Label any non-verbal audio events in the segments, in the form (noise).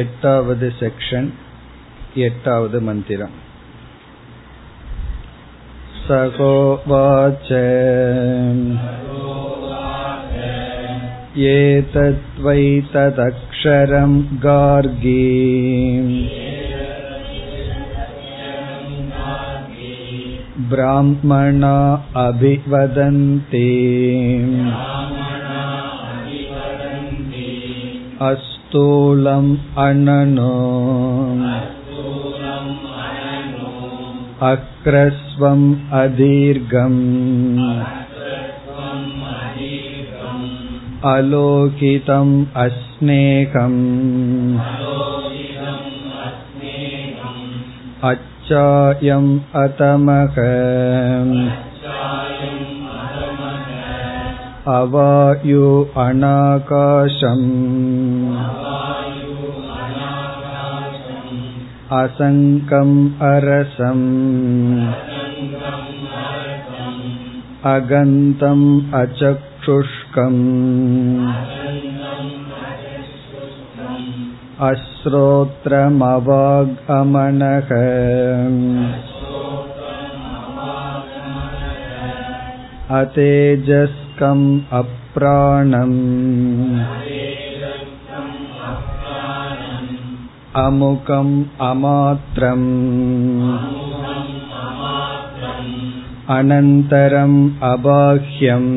एटावद् section एटावद् मन्दिरम् सहोवाच एतद्वैतदक्षरं गार्गी ब्राह्मणा अभिवदन्ति अस्तूलम् अननो अक्रस्वम् अदीर्घम् अलोकितम् अस्नेहम् अच्छायम् अतमः अवायु अनाकाशम् असङ्कम् अरसम् अगन्तम् अचक्षुष्कम् अश्रोत्रमवागमनः अतेजस्कम् अप्राणम् अमुकम् अमात्रम् अनन्तरम् अबाह्यम्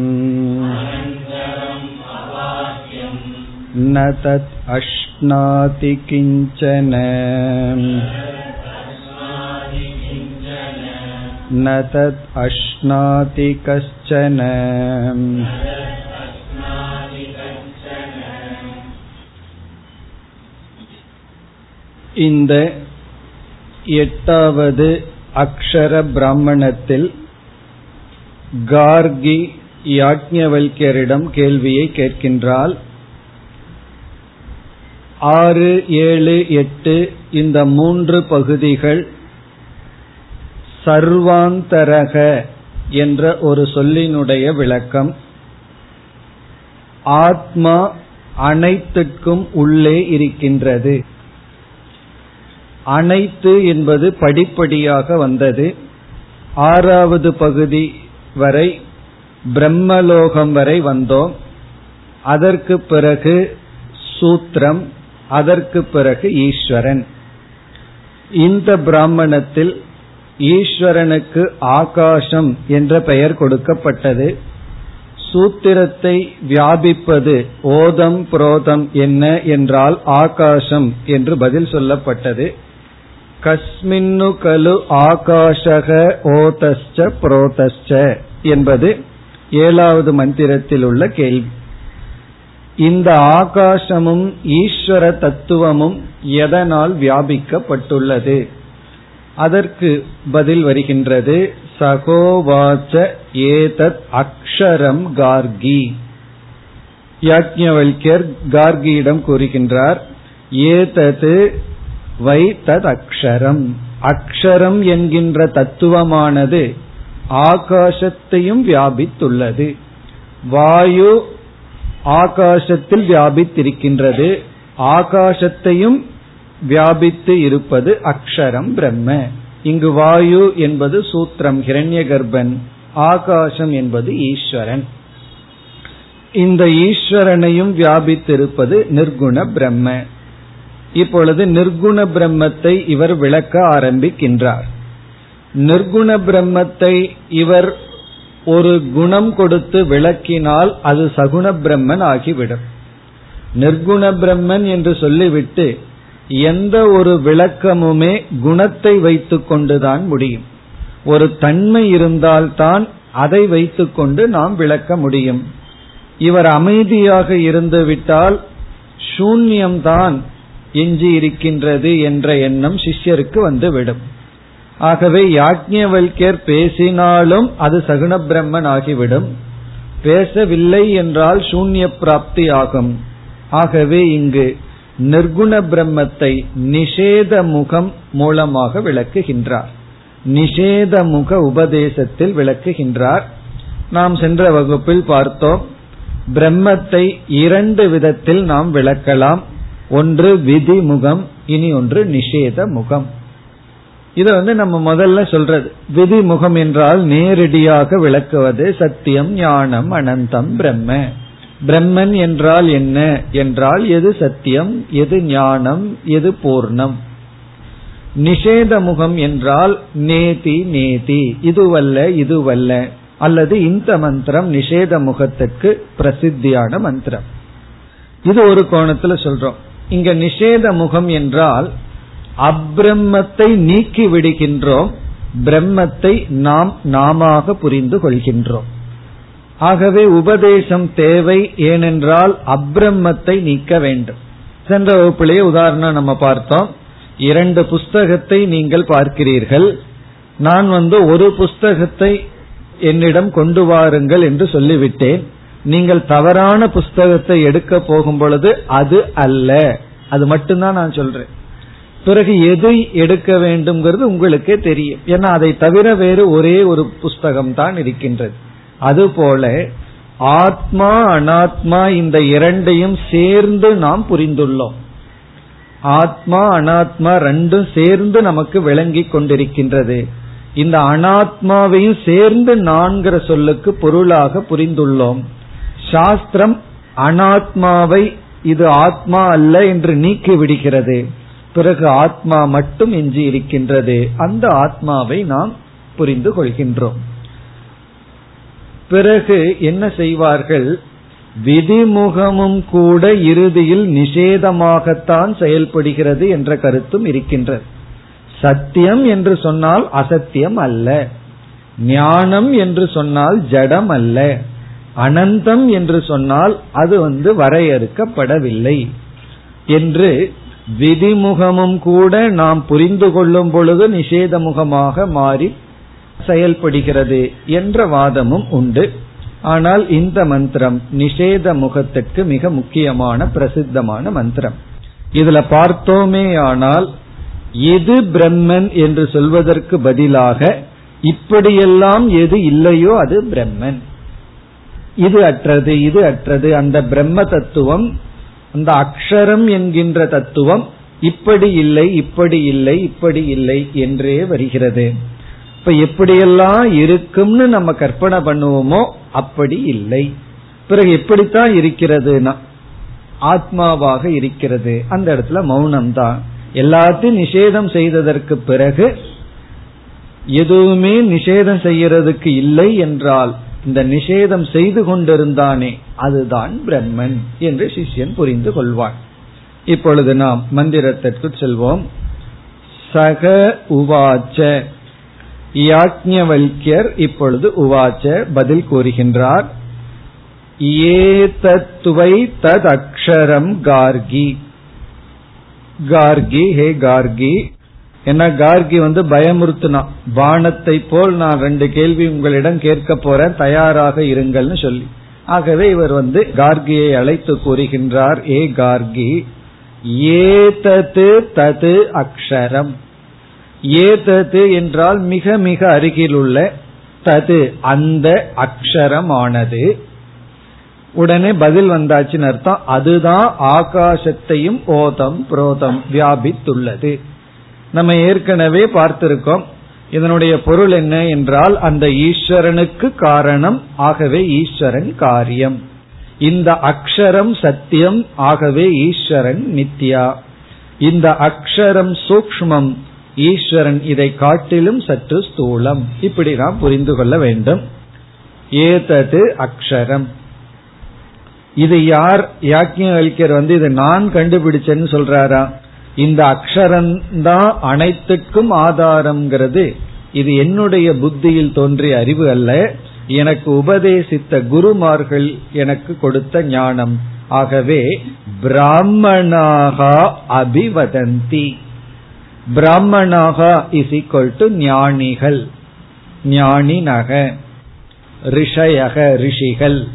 न तत् अश्नाति किञ्चन न तत् अश्नाति कश्चन இந்த எட்டாவது அக்ஷர பிராமணத்தில் கார்கி யாக்ஞவல்யரிடம் கேள்வியை கேட்கின்றாள் ஆறு ஏழு எட்டு இந்த மூன்று பகுதிகள் சர்வாந்தரக என்ற ஒரு சொல்லினுடைய விளக்கம். ஆத்மா அனைத்துக்கும் உள்ளே இருக்கின்றது. அனைத்து என்பது படிப்படியாக வந்தது. ஆறாவது பகுதி வரை பிரம்மலோகம் வரை வந்தோம். அதற்கு பிறகு சூத்திரம் அதற்கு பிறகு ஈஸ்வரன். இந்த பிராமணத்தில் ஈஸ்வரனுக்கு ஆகாசம் என்ற பெயர் கொடுக்கப்பட்டது. சூத்திரத்தை வியாபிப்பது ஓதம் புரோதம் என்ன என்றால் ஆகாசம் என்று பதில் சொல்லப்பட்டது. கஸ்மின்னு கலு ஆகாஷக ஓதஸ்ச புரோதஸ்ச என்பது ஏழாவது மந்திரத்தில் உள்ள கேள்வி. இந்த ஆகாசமும் ஈஸ்வர தத்துவமும் எதனால் வியாபிக்கப்பட்டுள்ளது? அதற்கு பதில் வருகின்றது சகோவாச்ச ஏதத் அக்ஷரம் கார்கி. யாக்ஞவல்யர் கார்கியிடம் கூறுகின்றார் ஏதது வை தத் அக்ஷரம். அக்ஷரம் என்கின்ற தத்துவமானது ஆகாசத்தையும் வியாபித்துள்ளது. வாயு ஆகாசத்தில் வியாபித்திருக்கின்றது ஆகாசத்தையும் வியாபித்து இருப்பது அக்ஷரம் பிரம்ம. இங்கு வாயு என்பது சூத்திரம் ஹிரண்ய கர்ப்பன் ஆகாசம் என்பது ஈஸ்வரன். இந்த ஈஸ்வரனையும் வியாபித்திருப்பது நிர்குண பிரம்ம. இப்பொழுது நிர்குண பிரம்மத்தை இவர் விளக்க ஆரம்பிக்கின்றார். நிர்குண பிரம்மத்தை இவர் ஒரு குணம் கொடுத்து விளக்கினால் அது சகுண பிரம்மன் ஆகிவிடும். நிர்குண பிரம்மன் என்று சொல்லிவிட்டு எந்த ஒரு விளக்கமுமே குணத்தை வைத்துக் கொண்டுதான் முடியும். ஒரு தன்மை இருந்தால்தான் அதை வைத்துக்கொண்டு நாம் விளக்க முடியும். இவர் அமைதியாக இருந்துவிட்டால் சூன்யம்தான் எஞ்சி இருக்கின்றது என்ற எண்ணம் சிஷ்யருக்கு வந்துவிடும். ஆகவே யாக்ஞவல்யர் பேசினாலும் அது சகுண பிரம்மன் ஆகிவிடும் பேசவில்லை என்றால் சூன்ய பிராப்தி ஆகும் ஆகவே இங்கு நிர்குண பிரம்மத்தை நிஷேத முகம் மூலமாக விளக்குகின்றார். நிஷேத முக உபதேசத்தில் விளக்குகின்றார். நாம் சென்ற வகுப்பில் பார்த்தோம் பிரம்மத்தை இரண்டு விதத்தில் நாம் விளக்கலாம். ஒன்று விதி முகம் இனி ஒன்று நிஷேத முகம். இத வந்து நம்ம முதல்ல சொல்றது. விதி முகம் என்றால் நேரடியாக விளக்குவது சத்தியம் ஞானம் அனந்தம் பிரம்ம. பிரம்மன் என்றால் என்ன? என்றால் எது சத்தியம் எது ஞானம் எது பூர்ணம். நிஷேத முகம் என்றால் நேதி நேதி. இதுவல்ல இதுவல்ல. அல்லது இந்த மந்திரம் நிஷேத முகத்துக்கு பிரசித்தியான மந்திரம். இது ஒரு கோணத்துல சொல்றோம். இங்க நிஷேத முகம் என்றால் அப்பிரம்மத்தை நீக்கி விடுகின்றோம் பிரம்மத்தை நாம் நாம புரிந்து கொள்கின்றோம். ஆகவே உபதேசம் தேவை ஏனென்றால் அப்ரம்மத்தை நீக்க வேண்டும். சென்ற வகுப்பிலேயே உதாரணம் நம்ம பார்த்தோம். இரண்டு புஸ்தகத்தை நீங்கள் பார்க்கிறீர்கள். நான் வந்து ஒரு புஸ்தகத்தை என்னிடம் கொண்டு வாருங்கள் என்று சொல்லிவிட்டேன். நீங்கள் தவறான புஸ்தகத்தை எடுக்க போகும் பொழுது அது அல்ல. அது மட்டும்தான் நான் சொல்றேன். பிறகு எதை எடுக்க வேண்டும்ங்கிறது உங்களுக்கே தெரியும். ஏன்னா அதை தவிர வேறு ஒரே ஒரு புஸ்தகம் தான் இருக்கின்றது. அதுபோல ஆத்மா அனாத்மா இந்த இரண்டையும் சேர்ந்து நாம் புரிந்துள்ளோம். ஆத்மா அனாத்மா ரெண்டும் சேர்ந்து நமக்கு விளங்கி கொண்டிருக்கின்றது. இந்த அனாத்மாவையும் சேர்ந்து நான்கிற சொல்லுக்கு பொருளாக புரிந்துள்ளோம். சாஸ்திரம் அனாத்மாவை இது ஆத்மா அல்ல என்று நீக்கி விடுகிறது. பிறகு ஆத்மா மட்டும் எஞ்சி இருக்கின்றது. அந்த ஆத்மாவை நாம் புரிந்து கொள்கின்றோம். பிறகு என்ன செய்வார்கள்? விதிமுகமும் கூட இறுதியில் நிஷேதமாகத்தான் செயல்படுகிறது என்ற கருத்தும் இருக்கின்றது. சத்தியம் என்று சொன்னால் அசத்தியம் அல்ல. ஞானம் என்று சொன்னால் ஜடம் அல்ல. அனந்தம் என்று சொன்னால் அது வந்து வரையறுக்கப்படவில்லை. என்று விதிமுகமும் கூட நாம் புரிந்து கொள்ளும் பொழுது நிஷேதமுகமாக மாறி செயல்படுகிறது என்ற வாதமும் உண்டு. ஆனால் இந்த மந்திரம் நிஷேத முகத்துக்கு மிக முக்கியமான பிரசித்தமான மந்திரம். இதுல பார்த்தோமே ஆனால் எது பிரம்மன் என்று சொல்வதற்கு பதிலாக இப்படியெல்லாம் எது இல்லையோ அது பிரம்மன். இது அற்றது இது அற்றது. அந்த பிரம்ம தத்துவம் அந்த அக்ஷரம் என்கின்ற தத்துவம் இப்படி இல்லை இப்படி இல்லை இப்படி இல்லை என்றே வருகிறது. இப்ப எப்படியெல்லாம் இருக்கும்னு நம்ம கற்பனை பண்ணுவோமோ அப்படி இல்லை. பிறகு எப்படித்தான் இருக்கிறதுனா ஆத்மாவாக இருக்கிறது. அந்த இடத்துல மௌனம் தான் எல்லாத்தையும் நிஷேதம் செய்ததற்கு பிறகு எதுவுமே நிஷேதம் செய்யறதுக்கு இல்லை என்றால் இந்த நிஷேதம் செய்து கொண்டிருந்தானே அதுதான் பிரம்மன் என்று சிஷ்யன் புரிந்து கொள்வான். இப்பொழுது நாம் மந்திரத்திற்கு செல்வோம். சக உவாச்ச யாஜ்ஞவல்யர் இப்பொழுது உவாச்ச பதில் கூறுகின்றார். ஏதத்துவை தத் அக்ஷரம் கார்கி. கார்கி ஹே கார்கி. என்ன கார்கி வந்து பயமுறுத்துனா. பானத்தை போல் நான் ரெண்டு கேள்வி உங்களிடம் கேட்க போறேன் தயாராக இருங்கள்னு சொல்லி. ஆகவே இவர் வந்து கார்கியை அழைத்து கூறுகின்றார் ஏ கார்கி. ஏதது தது அக்ஷரம். ஏதது என்றால் மிக மிக அருகில் உள்ள தது அந்த அக்ஷரமானது. உடனே பதில் வந்தாச்சுன்னு அர்த்தம். அதுதான் ஆகாசத்தையும் ஓதம் புரோதம் வியாபித்துள்ளது. நம்ம ஏற்கனவே பார்த்திருக்கோம். இதனுடைய பொருள் என்ன என்றால் அந்த ஈஸ்வரனுக்கு காரணம் ஆகவே ஈஸ்வரன் காரியம். இந்த அக்ஷரம் சத்தியம் ஆகவே ஈஸ்வரன் நித்யா. இந்த அக்ஷரம் சூக்மம் ஈஸ்வரன் இதை காட்டிலும் சற்று ஸ்தூலம். இப்படி நாம் புரிந்து கொள்ள வேண்டும். ஏதது அக்ஷரம். இது யார் யாக்கியவல்யர் வந்து இது நான் கண்டுபிடிச்சேன்னு சொல்றாரா? இந்த அக்ஷரம்தான் அனைத்துக்கும் ஆதாரம்ங்கிறது. இது என்னுடைய புத்தியில் தோன்றிய அறிவு அல்ல. எனக்கு உபதேசித்த குருமார்கள் எனக்கு கொடுத்த ஞானம். ஆகவே பிராமணாகா அபிவதந்தி. பிராமணாகா இஸ் ஈக்வல் டு ஞானிகள். ஞானினக ரிஷயக ரிஷிகள்.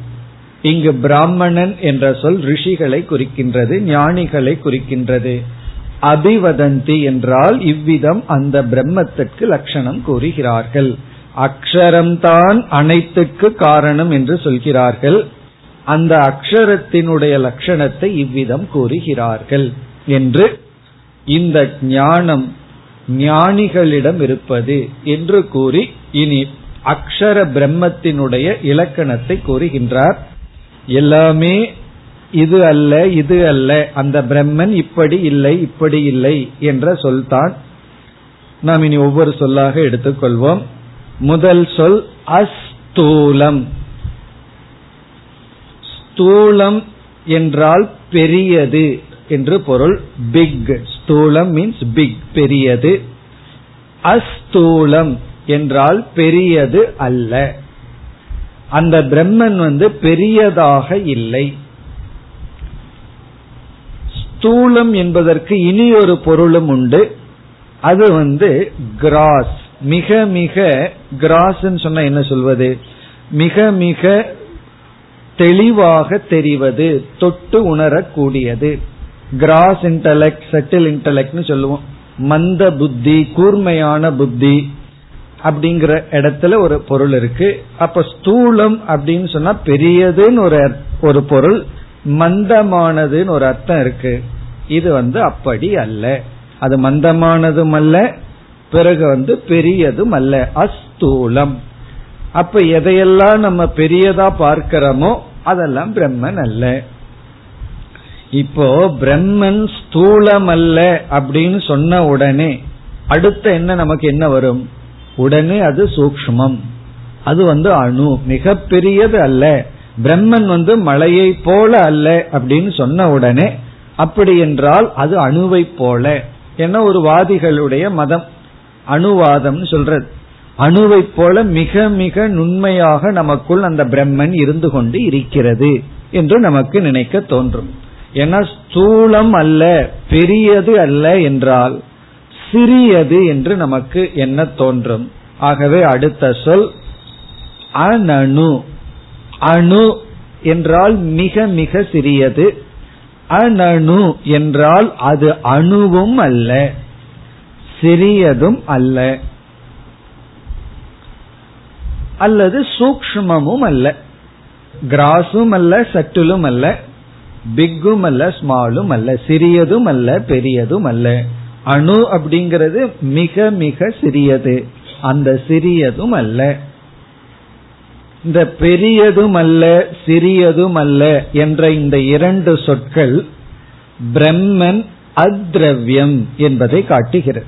இங்கு பிராமணன் என்ற சொல் ரிஷிகளை குறிக்கின்றது ஞானிகளை குறிக்கின்றது. அபிவதந்தி என்றால் இவ்விதம் அந்த பிரம்மத்திற்கு லட்சணம் கூறுகிறார்கள். அக்ஷரம்தான் அனைத்துக்கு காரணம் என்று சொல்கிறார்கள். அந்த அக்ஷரத்தினுடைய லட்சணத்தை இவ்விதம் கூறுகிறார்கள் என்று இந்த ஞானம் ஞானிகளிடம் இருப்பது என்று கூறி இனி அக்ஷர பிரம்மத்தினுடைய இலக்கணத்தை கூறுகின்றார். எல்லாமே இது அல்ல இது அல்ல அந்த பிரம்மன் இப்படி இல்லை இப்படி இல்லை என்ற சொல்தான். நாம் இனி ஒவ்வொரு சொல்லாக எடுத்துக்கொள்வோம். முதல் சொல் அஸ்தூலம். ஸ்தூலம் என்றால் பெரியது என்று பொருள் பிக் ஸ்தூலம் மீன்ஸ் பிக் பெரியது. அஸ்தூலம் என்றால் பெரியது அல்ல. அந்த பிரம்மன் வந்து பெரியதாக இல்லை. ஸ்தூலம் என்பதற்கு இனி ஒரு பொருளும் உண்டு. அது வந்து கிராஸ் மிக மிக கிராஸ் சொன்ன என்ன சொல்வது? மிக மிக தெளிவாக தெரிவது தொட்டு உணரக்கூடியது. கிராஸ் இன்டலெக்ட் செட்டில் இன்டலெக்ட்னு சொல்லுவோம். மந்த புத்தி கூர்மையான புத்தி அப்படிங்கிற இடத்துல ஒரு பொருள் இருக்கு. அப்ப ஸ்தூலம் அப்படின்னு சொன்னா பெரியதுன்னு ஒரு ஒரு பொருள் மந்தமானதுன்னு ஒரு அர்த்தம் இருக்கு. இது வந்து அப்படி அல்ல. அது மந்தமானதும் அல்ல பிறகு வந்து பெரியதும் அல்ல. அஸ்தூலம். அப்ப எதையெல்லாம் நம்ம பெரியதா பார்க்கிறோமோ அதெல்லாம் பிரம்மன் அல்ல. இப்போ பிரம்மன் ஸ்தூலம் அல்ல அப்படின்னு சொன்ன உடனே அடுத்த என்ன நமக்கு என்ன வரும்? உடனே அது சூக்மம் அது வந்து அணு. மிகப்பெரியது அல்ல. பிரம்மன் வந்து மலையை போல அல்ல அப்படின்னு சொன்ன உடனே அப்படி என்றால் அது அணுவை போல என ஒரு வாதிகளுடைய மதம் அணுவாதம் சொல்றது. அணுவை போல மிக மிக நுண்மையாக நமக்குள் அந்த பிரம்மன் இருந்து கொண்டு இருக்கிறது என்று நமக்கு நினைக்க தோன்றும். ஏன்னா ஸ்தூலம் அல்ல பெரியது அல்ல என்றால் சிறியது என்று நமக்கு என்ன தோன்றும்? ஆகவே அடுத்த சொல் அனணு அணு என்றால் மிக மிக சிறியது. அனணு என்றால் அது அணுவும் அல்ல சிறியதும் அல்ல அல்லது சூக்மமும் அல்ல கிராஸும் அல்ல சட்டிலும் அல்ல. பிக்கும் அல்ல ஸ்மாலும் அல்ல சிறியதும் அல்ல பெரியதும் அல்ல. அணு அப்படிங்கிறது மிக மிக சிறியது. அந்த சிறியதும் அல்ல. இந்த பெரியதும் அல்ல சிறியதும் அல்ல என்ற இந்த இரண்டு சொற்கள் பிரம்மன் அத்ரவ்யம் என்பதை காட்டுகிறது.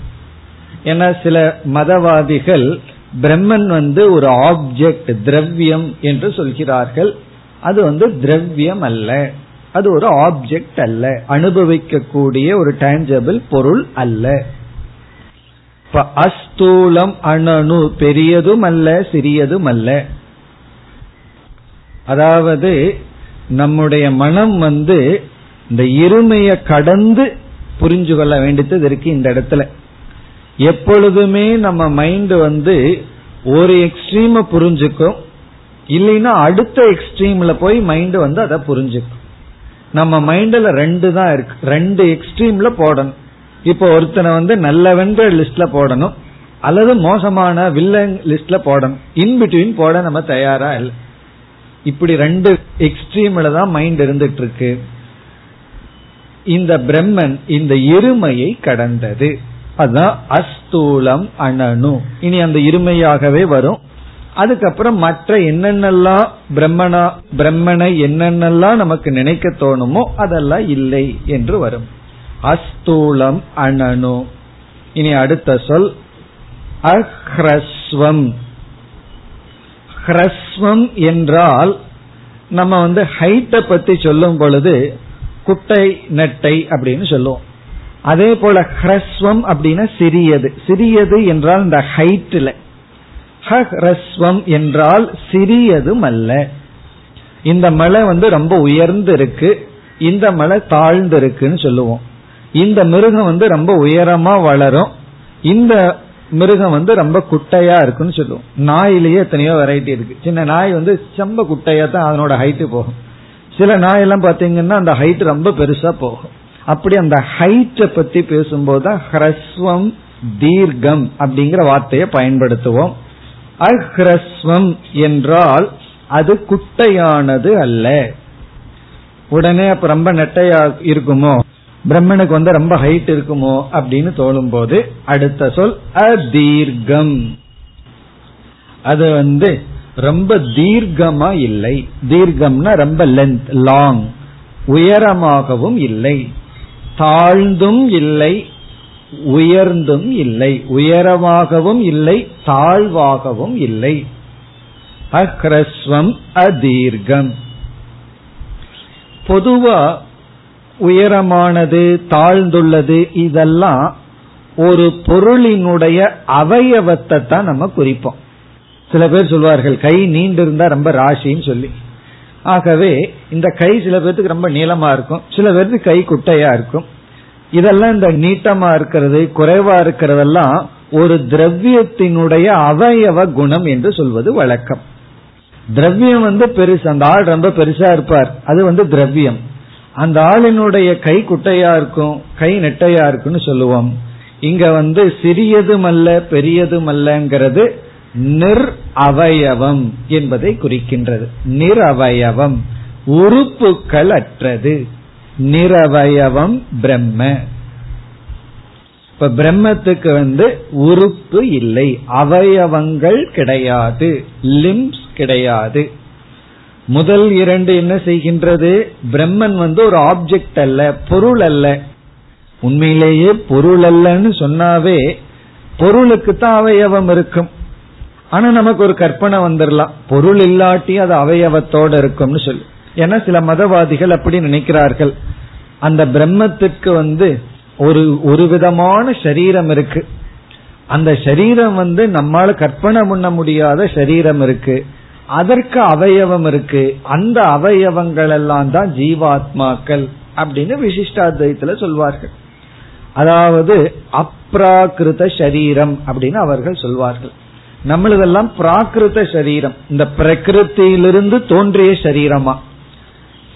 ஏன்னா சில மதவாதிகள் பிரம்மன் வந்து ஒரு ஆப்ஜெக்ட் திரவியம் என்று சொல்கிறார்கள். அது வந்து திரவியம் அல்ல. அது ஒரு ஆப்ஜெக்ட் அல்ல. அனுபவிக்கக்கூடிய ஒரு டேஞ்சபிள் பொருள் அல்ல. இப்ப அஸ்தூலம் அணனு பெரியதும் அல்ல சிறியதும் அல்ல. அதாவது நம்முடைய மனம் வந்து இந்த இருமைய கடந்து புரிஞ்சு கொள்ள வேண்டியது இருக்கு இந்த இடத்துல. எப்பொழுதுமே நம்ம மைண்ட் வந்து ஒரு எக்ஸ்ட்ரீம புரிஞ்சுக்கும். இல்லைன்னா அடுத்த எக்ஸ்ட்ரீம்ல போய் மைண்ட் வந்து அதை புரிஞ்சுக்கும். நம்ம மைண்ட்ல ரெண்டு தான் இருக்கு. ரெண்டு எக்ஸ்ட்ரீம்ல போடணும். இப்போ ஒருத்தனை வந்து நல்லவன்ற லிஸ்ட்ல போடணும். அல்லது மோசமான வில்லன் லிஸ்ட்ல போடணும். இன்பிட்வீன் போட நம்ம தயாரா இல்லை. இப்படி ரெண்டு எக்ஸ்ட்ரீம்ல தான் மைண்ட் இருந்துட்டு இருக்கு. இந்த பிரம்மன் இந்த இருமையை கடந்தது. அதுதான் அஸ்தூலம் அணனு இனி அந்த இருமையாகவே வரும். அதுக்கப்புறம் மற்ற என்னென்னலாம் பிரம்மனா பிரம்மனை என்னென்னலாம் நமக்கு நினைக்க தோணுமோ அதெல்லாம் இல்லை என்று வரும். அஸ்தூலம் அனனு. இனி அடுத்த சொல் அஹ்ரஸ்வம். ஹ்ரஸ்வம் என்றால் நம்ம வந்து ஹைட்டை பத்தி சொல்லும் பொழுது குட்டை நெட்டை அப்படின்னு சொல்லுவோம். அதே போல ஹ்ரஸ்வம் அப்படின்னா சிறியது. சிறியது என்றால் இந்த ஹைட்ல ஹ்ரஸ்வம் என்றால் சிறியதும் அல்ல இந்த மலை வந்து ரொம்ப உயர்ந்து இருக்கு இந்த மலை தாழ்ந்து இருக்குன்னு சொல்லுவோம். இந்த மிருகம் வந்து ரொம்ப உயரமா வளரும். இந்த மிருகம் வந்து ரொம்ப குட்டையா இருக்குன்னு சொல்லுவோம். நாயிலேயே எத்தனையோ வெரைட்டி இருக்கு. சின்ன நாய் வந்து செம்ப குட்டையா தான் அதனோட ஹைட்டு போகும். சில நாய் எல்லாம் பாத்தீங்கன்னா அந்த ஹைட் ரொம்ப பெருசா போகும். அப்படி அந்த ஹைட்டை பத்தி பேசும்போது ஹ்ரஸ்வம் தீர்க்கம் அப்படிங்கிற வார்த்தையை பயன்படுத்துவோம். அஹ்ரஸ்வம் என்றால் அது குட்டையானது அல்ல. உடனே அப்ப ரொம்ப நெட்டையா இருக்குமோ? பிரம்மனுக்கு வந்து ரொம்ப ஹைட் இருக்குமோ? அப்படின்னு தோணும் போது அடுத்த சொல் அதீர்க்கம் அது வந்து ரொம்ப தீர்க்கமா இல்லை. தீர்க்கம்னா ரொம்ப லென்த் லாங் உயரமாகவும் இல்லை. தாழ்ந்தும் இல்லை. உயர்ந்தும் இல்லை உயரமாகவும் இல்லை தாழ்வாகவும் இல்லை. அக்ரஸ்வம் அதீர்கம். பொதுவா உயரமானது தாழ்ந்துள்ளது இதெல்லாம் ஒரு பொருளினுடைய அவயவத்தை தான் நம்ம குறிப்போம். சில பேர் சொல்வார்கள் கை நீண்டு இருந்தா ரொம்ப ராசின்னு சொல்லி. ஆகவே இந்த கை சில பேர்த்துக்கு ரொம்ப நீளமா இருக்கும் சில பேருக்கு கை குட்டையா இருக்கும். இதெல்லாம் இந்த நீட்டமா இருக்கிறது குறைவா இருக்கிறதெல்லாம் ஒரு திரவியத்தினுடைய அவயவ குணம் என்று சொல்வது வழக்கம். திரவியம் வந்து பெருசு அந்த ஆள் ரொம்ப பெருசா இருப்பார். அது வந்து திரவியம். அந்த ஆளினுடைய கை குட்டையா இருக்கும் கை நெட்டையா இருக்குன்னு சொல்லுவோம். இங்க வந்து சிறியதுமல்ல பெரியதுமல்லங்கிறது நிர் அவயவம் என்பதை குறிக்கின்றது. நிரவயவம் உறுப்புகள் அற்றது. நிரவயவம் பிரம்ம. இப்ப பிரம்மத்துக்கு வந்து உறுப்பு இல்லை. அவயவங்கள் கிடையாது. லிம்ஸ் கிடையாது. முதல் இரண்டு என்ன செய்கின்றது? பிரம்மன் வந்து ஒரு ஆப்ஜெக்ட் அல்ல பொருள் அல்ல. உண்மையிலேயே பொருள் அல்லன்னு சொன்னாவே பொருளுக்கு தான் அவயவம் இருக்கும். ஆனா நமக்கு ஒரு கற்பனை வந்துடலாம் பொருள் இல்லாட்டி அது அவயவத்தோட இருக்கும்னு சொல்லு. ஏன்னா சில மதவாதிகள் அப்படி நினைக்கிறார்கள். அந்த பிரம்மத்துக்கு வந்து ஒரு ஒரு விதமான சரீரம் இருக்கு. அந்த சரீரம் வந்து நம்மால கற்பனை பண்ண முடியாத சரீரம் இருக்கு. அதற்கு அவயவம் இருக்கு. அந்த அவயவங்கள் எல்லாம் தான் ஜீவாத்மாக்கள் அப்படின்னு விசிஷ்டாத்வைத்துல சொல்வார்கள். அதாவது அப்ராகிருத சரீரம் அப்படின்னு அவர்கள் சொல்வார்கள். நம்மளதெல்லாம் பிராகிருத சரீரம். இந்த பிரகிருத்தியிலிருந்து தோன்றிய சரீரமா?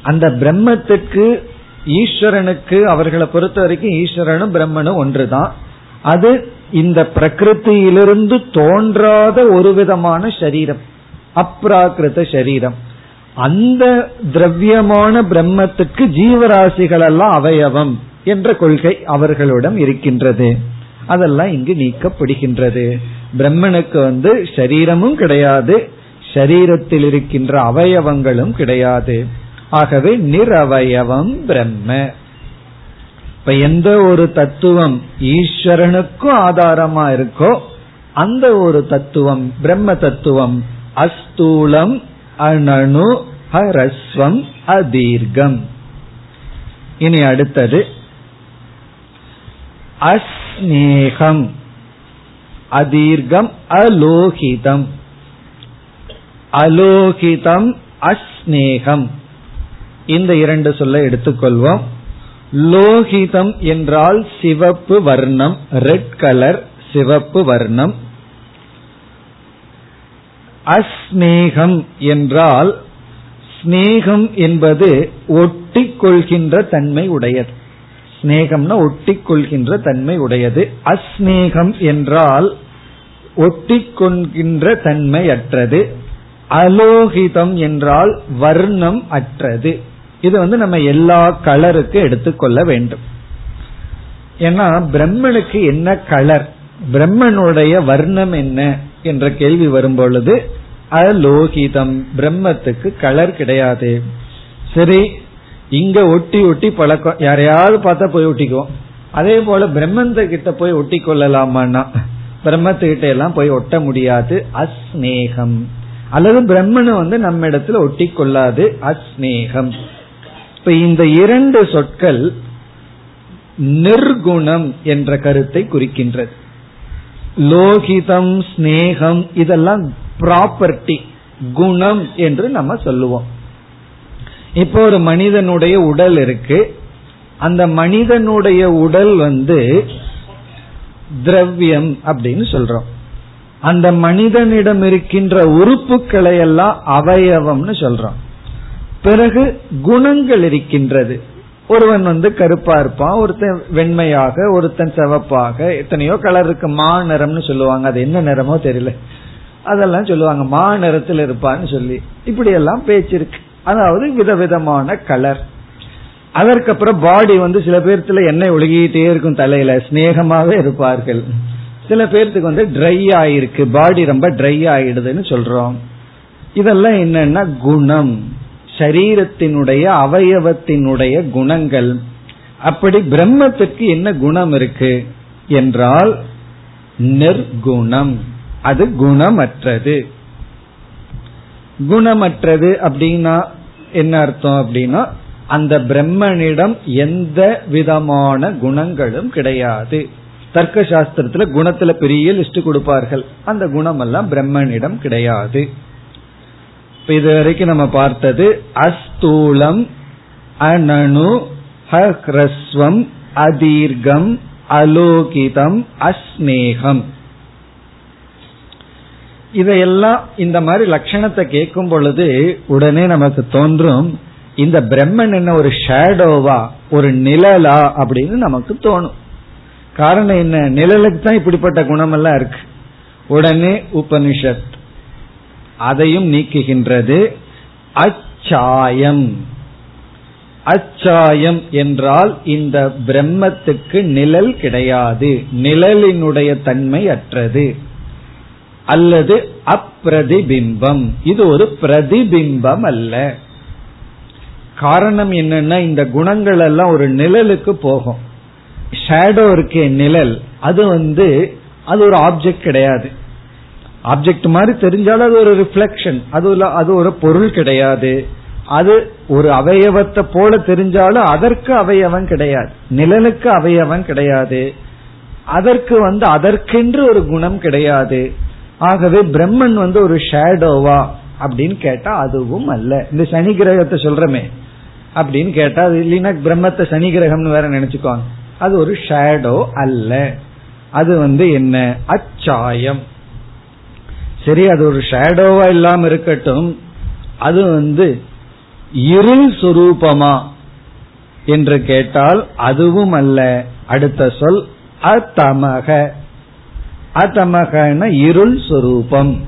அந்த பிரம்மத்துக்கு ஈஸ்வரனுக்கு அவர்களை பொறுத்த வரைக்கும் ஈஸ்வரனும் பிரம்மனும் ஒன்றுதான். அது இந்த பிரகிருத்தியிலிருந்து தோன்றாத ஒரு விதமான சரீரம் அப்ராகிருத சரீரம். அந்த திரவியமான பிரம்மத்துக்கு ஜீவராசிகள் எல்லாம் அவயவம் என்ற கொள்கை அவர்களிடம் இருக்கின்றது. அதெல்லாம் இங்கு நீக்கப்படுகின்றது. பிரம்மனுக்கு வந்து சரீரமும் கிடையாது சரீரத்தில் இருக்கின்ற அவயவங்களும் கிடையாது. ஆகவே நிரவயவம் பிரம்ம. இப்ப எந்த ஒரு தத்துவம் ஈஸ்வரனுக்கும் ஆதாரமா இருக்கோ அந்த ஒரு தத்துவம் பிரம்ம தத்துவம் அஸ்தூலம் அனனு ஹரஸ்வம் அதீர்க்கம் இனி அடுத்தது அஸ்நேகம் அதீர்க்கம் அலோகிதம். அலோகிதம் அஸ்நேகம். இந்த இரண்டு சொல்ல எடுத்துக்கொள்வோம். லோகிதம் என்றால் சிவப்பு வர்ணம் ரெட் கலர் சிவப்பு வர்ணம். அஸ்நேகம் என்றால் ஸ்நேகம் என்பது ஒட்டி கொள்கின்ற தன்மை உடையது. ஸ்நேகம்னா ஒட்டி கொள்கின்ற தன்மை உடையது. அஸ்நேகம் என்றால் ஒட்டி கொள்கின்ற தன்மை அற்றது அலோகிதம் என்றால் வர்ணம் அற்றது. இது வந்து நம்ம எல்லா கலருக்கு எடுத்துக்கொள்ள வேண்டும். ஏன்னா பிரம்மனுக்கு என்ன கலர்? பிரம்மனுடைய வர்ணம் என்ன? என்ற கேள்வி வரும் பொழுது அலோகிதம். பிரம்மத்துக்கு கலர் கிடையாது. சரி இங்க ஒட்டி ஒட்டி பழக்கம். யாரையாவது பார்த்தா போய் ஒட்டிக்குவோம். அதே போல பிரம்மந்த கிட்ட போய் ஒட்டி கொள்ளலாமான்னா பிரம்மத்துக்கிட்ட எல்லாம் போய் ஒட்ட முடியாது. அஸ்நேகம் அல்லது பிரம்மனை வந்து நம்ம இடத்துல ஒட்டி கொள்ளாது அஸ்நேகம் இப்ப இந்த இரண்டு சொற்கள் நிர்குணம் என்ற கருத்தை குறிக்கின்றது. லோகிதம் ஸ்னேகம் இதெல்லாம் ப்ராப்பர்ட்டி குணம் என்று நம்ம சொல்லுவோம். இப்போ ஒரு மனிதனுடைய உடல் இருக்கு. அந்த மனிதனுடைய உடல் வந்து திரவியம் அப்படின்னு சொல்றோம். அந்த மனிதனிடம் இருக்கின்ற உறுப்புகளை எல்லாம் அவயவம்னு சொல்றோம். பிறகு குணங்கள் இருக்கின்றது. ஒருவன் வந்து கருப்பா இருப்பான் ஒருத்தன் வெண்மையாக ஒருத்தன் சிவப்பாக எத்தனையோ கலர் இருக்கு. மா நிறம்னு சொல்லுவாங்க. அது என்ன நிறமோ தெரியல. அதெல்லாம் சொல்லுவாங்க. மா நிறத்தில் இருப்பான்னு சொல்லி. இப்படி எல்லாம் பேச்சு இருக்கு. அதாவது விதவிதமான கலர் அதற்கப்புறம் பாடி வந்து சில பேர்த்துல எண்ணெய் ஒழுகிட்டே இருக்கும் தலையில. சிநேகமாவே இருப்பார்கள். சில பேர்த்துக்கு வந்து ட்ரை ஆயிருக்கு. பாடி ரொம்ப ட்ரை ஆயிடுதுன்னு சொல்றோம். இதெல்லாம் என்னன்னா குணம். சரீரத்தினுடைய அவயவத்தினுடைய குணங்கள். அப்படி பிரம்மத்துக்கு என்ன குணம் இருக்கு? என்றால் நிர்குணம். அது குணமற்றது. குணமற்றது அப்படின்னா என்ன அர்த்தம் அப்படின்னா அந்த பிரம்மனிடம் எந்த விதமான குணங்களும் கிடையாது. தர்க்க சாஸ்திரத்துல குணத்துல பெரிய லிஸ்ட் கொடுப்பார்கள். அந்த குணம் எல்லாம் பிரம்மனிடம் கிடையாது. இப்ப இது வரைக்கும் நம்ம பார்த்தது அஸ்தூலம் அனனு ஹ்ரஸ்வம் அதீர்கம் அலோகிதம் அஸ்நேகம். இதையெல்லாம் இந்த மாதிரி லட்சணத்தை கேட்கும் பொழுது உடனே நமக்கு தோன்றும் இந்த பிரம்மன் என்ன ஒரு ஷேடோவா ஒரு நிழலா அப்படின்னு நமக்கு தோணும். காரணம் என்ன? நிழலுக்கு தான் இப்படிப்பட்ட குணமெல்லாம் இருக்கு. உடனே உபனிஷத். அதையும் நீக்குகின்றது. அச்சாயம். அச்சாயம் என்றால் இந்த பிரம்மத்துக்கு நிழல் கிடையாது. நிழலினுடைய தன்மை அற்றது. அல்லது அப்பிரதிபிம்பம். இது ஒரு பிரதிபிம்பம் அல்ல. காரணம் என்னன்னா இந்த குணங்கள் எல்லாம் ஒரு நிழலுக்கு போகும். ஷேடோ இருக்கே நிழல். அது வந்து அது ஒரு ஆப்ஜெக்ட் கிடையாது. ஆப்ஜெக்ட் மாதிரி தெரிஞ்சாலும் அது ஒரு ரிஃப்ளெக்ஷன் அது அது ஒரு பொருள் கிடையாது. அது ஒரு அவயவத்தை போல தெரிஞ்சாலும் அதற்கு அவயவம் கிடையாது. நிழலுக்கு அவயவம் கிடையாது. அதற்கு வந்து அதற்கென்று ஒரு குணம் கிடையாது. ஆகவே பிரம்மன் வந்து ஒரு ஷேடோவா அப்படின்னு கேட்டா அதுவும் அல்ல. இந்த சனி கிரகத்தை சொல்றமே. அப்படின்னு கேட்டா அது இல்லைன்னா பிரம்மத்தை சனி கிரகம்னு வேற நினைச்சுக்கோங்க அது ஒரு ஷேடோ அல்ல. அது வந்து என்ன? அச்சாயம். சரி அது ஒரு ஷேடோவா இல்லாம இருக்கட்டும். அது வந்து இருள் சுரூபமா என்று கேட்டால் அதுவும் அல்ல. அடுத்த சொல் அத்தமக. அத்தமகன இருள் சொரூபம்.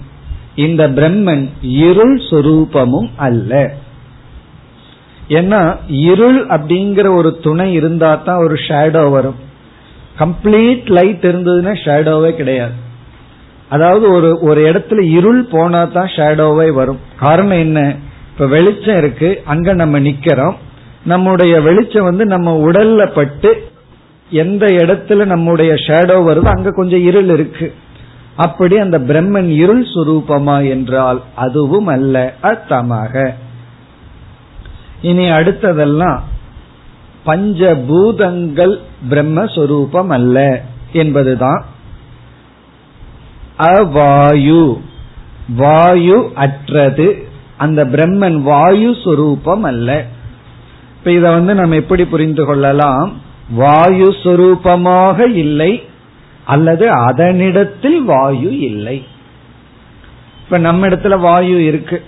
இந்த பிரம்மன் இருள் சொரூபமும் அல்ல. ஏன்னா இருள் அப்படிங்கிற ஒரு துணை இருந்தா தான் ஒரு ஷேடோ வரும். கம்ப்ளீட் லைட் இருந்ததுன்னா ஷேடோவே கிடையாது. அதாவது ஒரு ஒரு இடத்துல இருள் போனா தான் ஷேடோவே வரும். காரணம் என்ன? இப்ப வெளிச்சம் இருக்கு அங்க நம்ம நிக்கிறோம். நம்முடைய வெளிச்சம் வந்து நம்ம உடல்ல பட்டு எந்த இடத்துல நம்முடைய ஷேடோ வருதோ அங்க கொஞ்சம் இருள் இருக்கு. அப்படி அந்த பிரம்மன் இருள் சுரூபமா என்றால் அதுவும் அல்ல அத்தமாக இனி அடுத்ததெல்லாம் பஞ்சபூதங்கள் பிரம்மஸ்வரூபம் அல்ல என்பதுதான். அவாயு. வாயு அற்றது. அந்த பிரம்மன் வாயு சுரூபம் அல்ல. இப்ப இத வந்து நம்ம எப்படி புரிந்து கொள்ளலாம்? வாயு சுரூபமாக இல்லை அல்லது அதனிடத்தில் வாயு இல்லை. இப்ப நம்ம இடத்துல வாயு இருக்கு.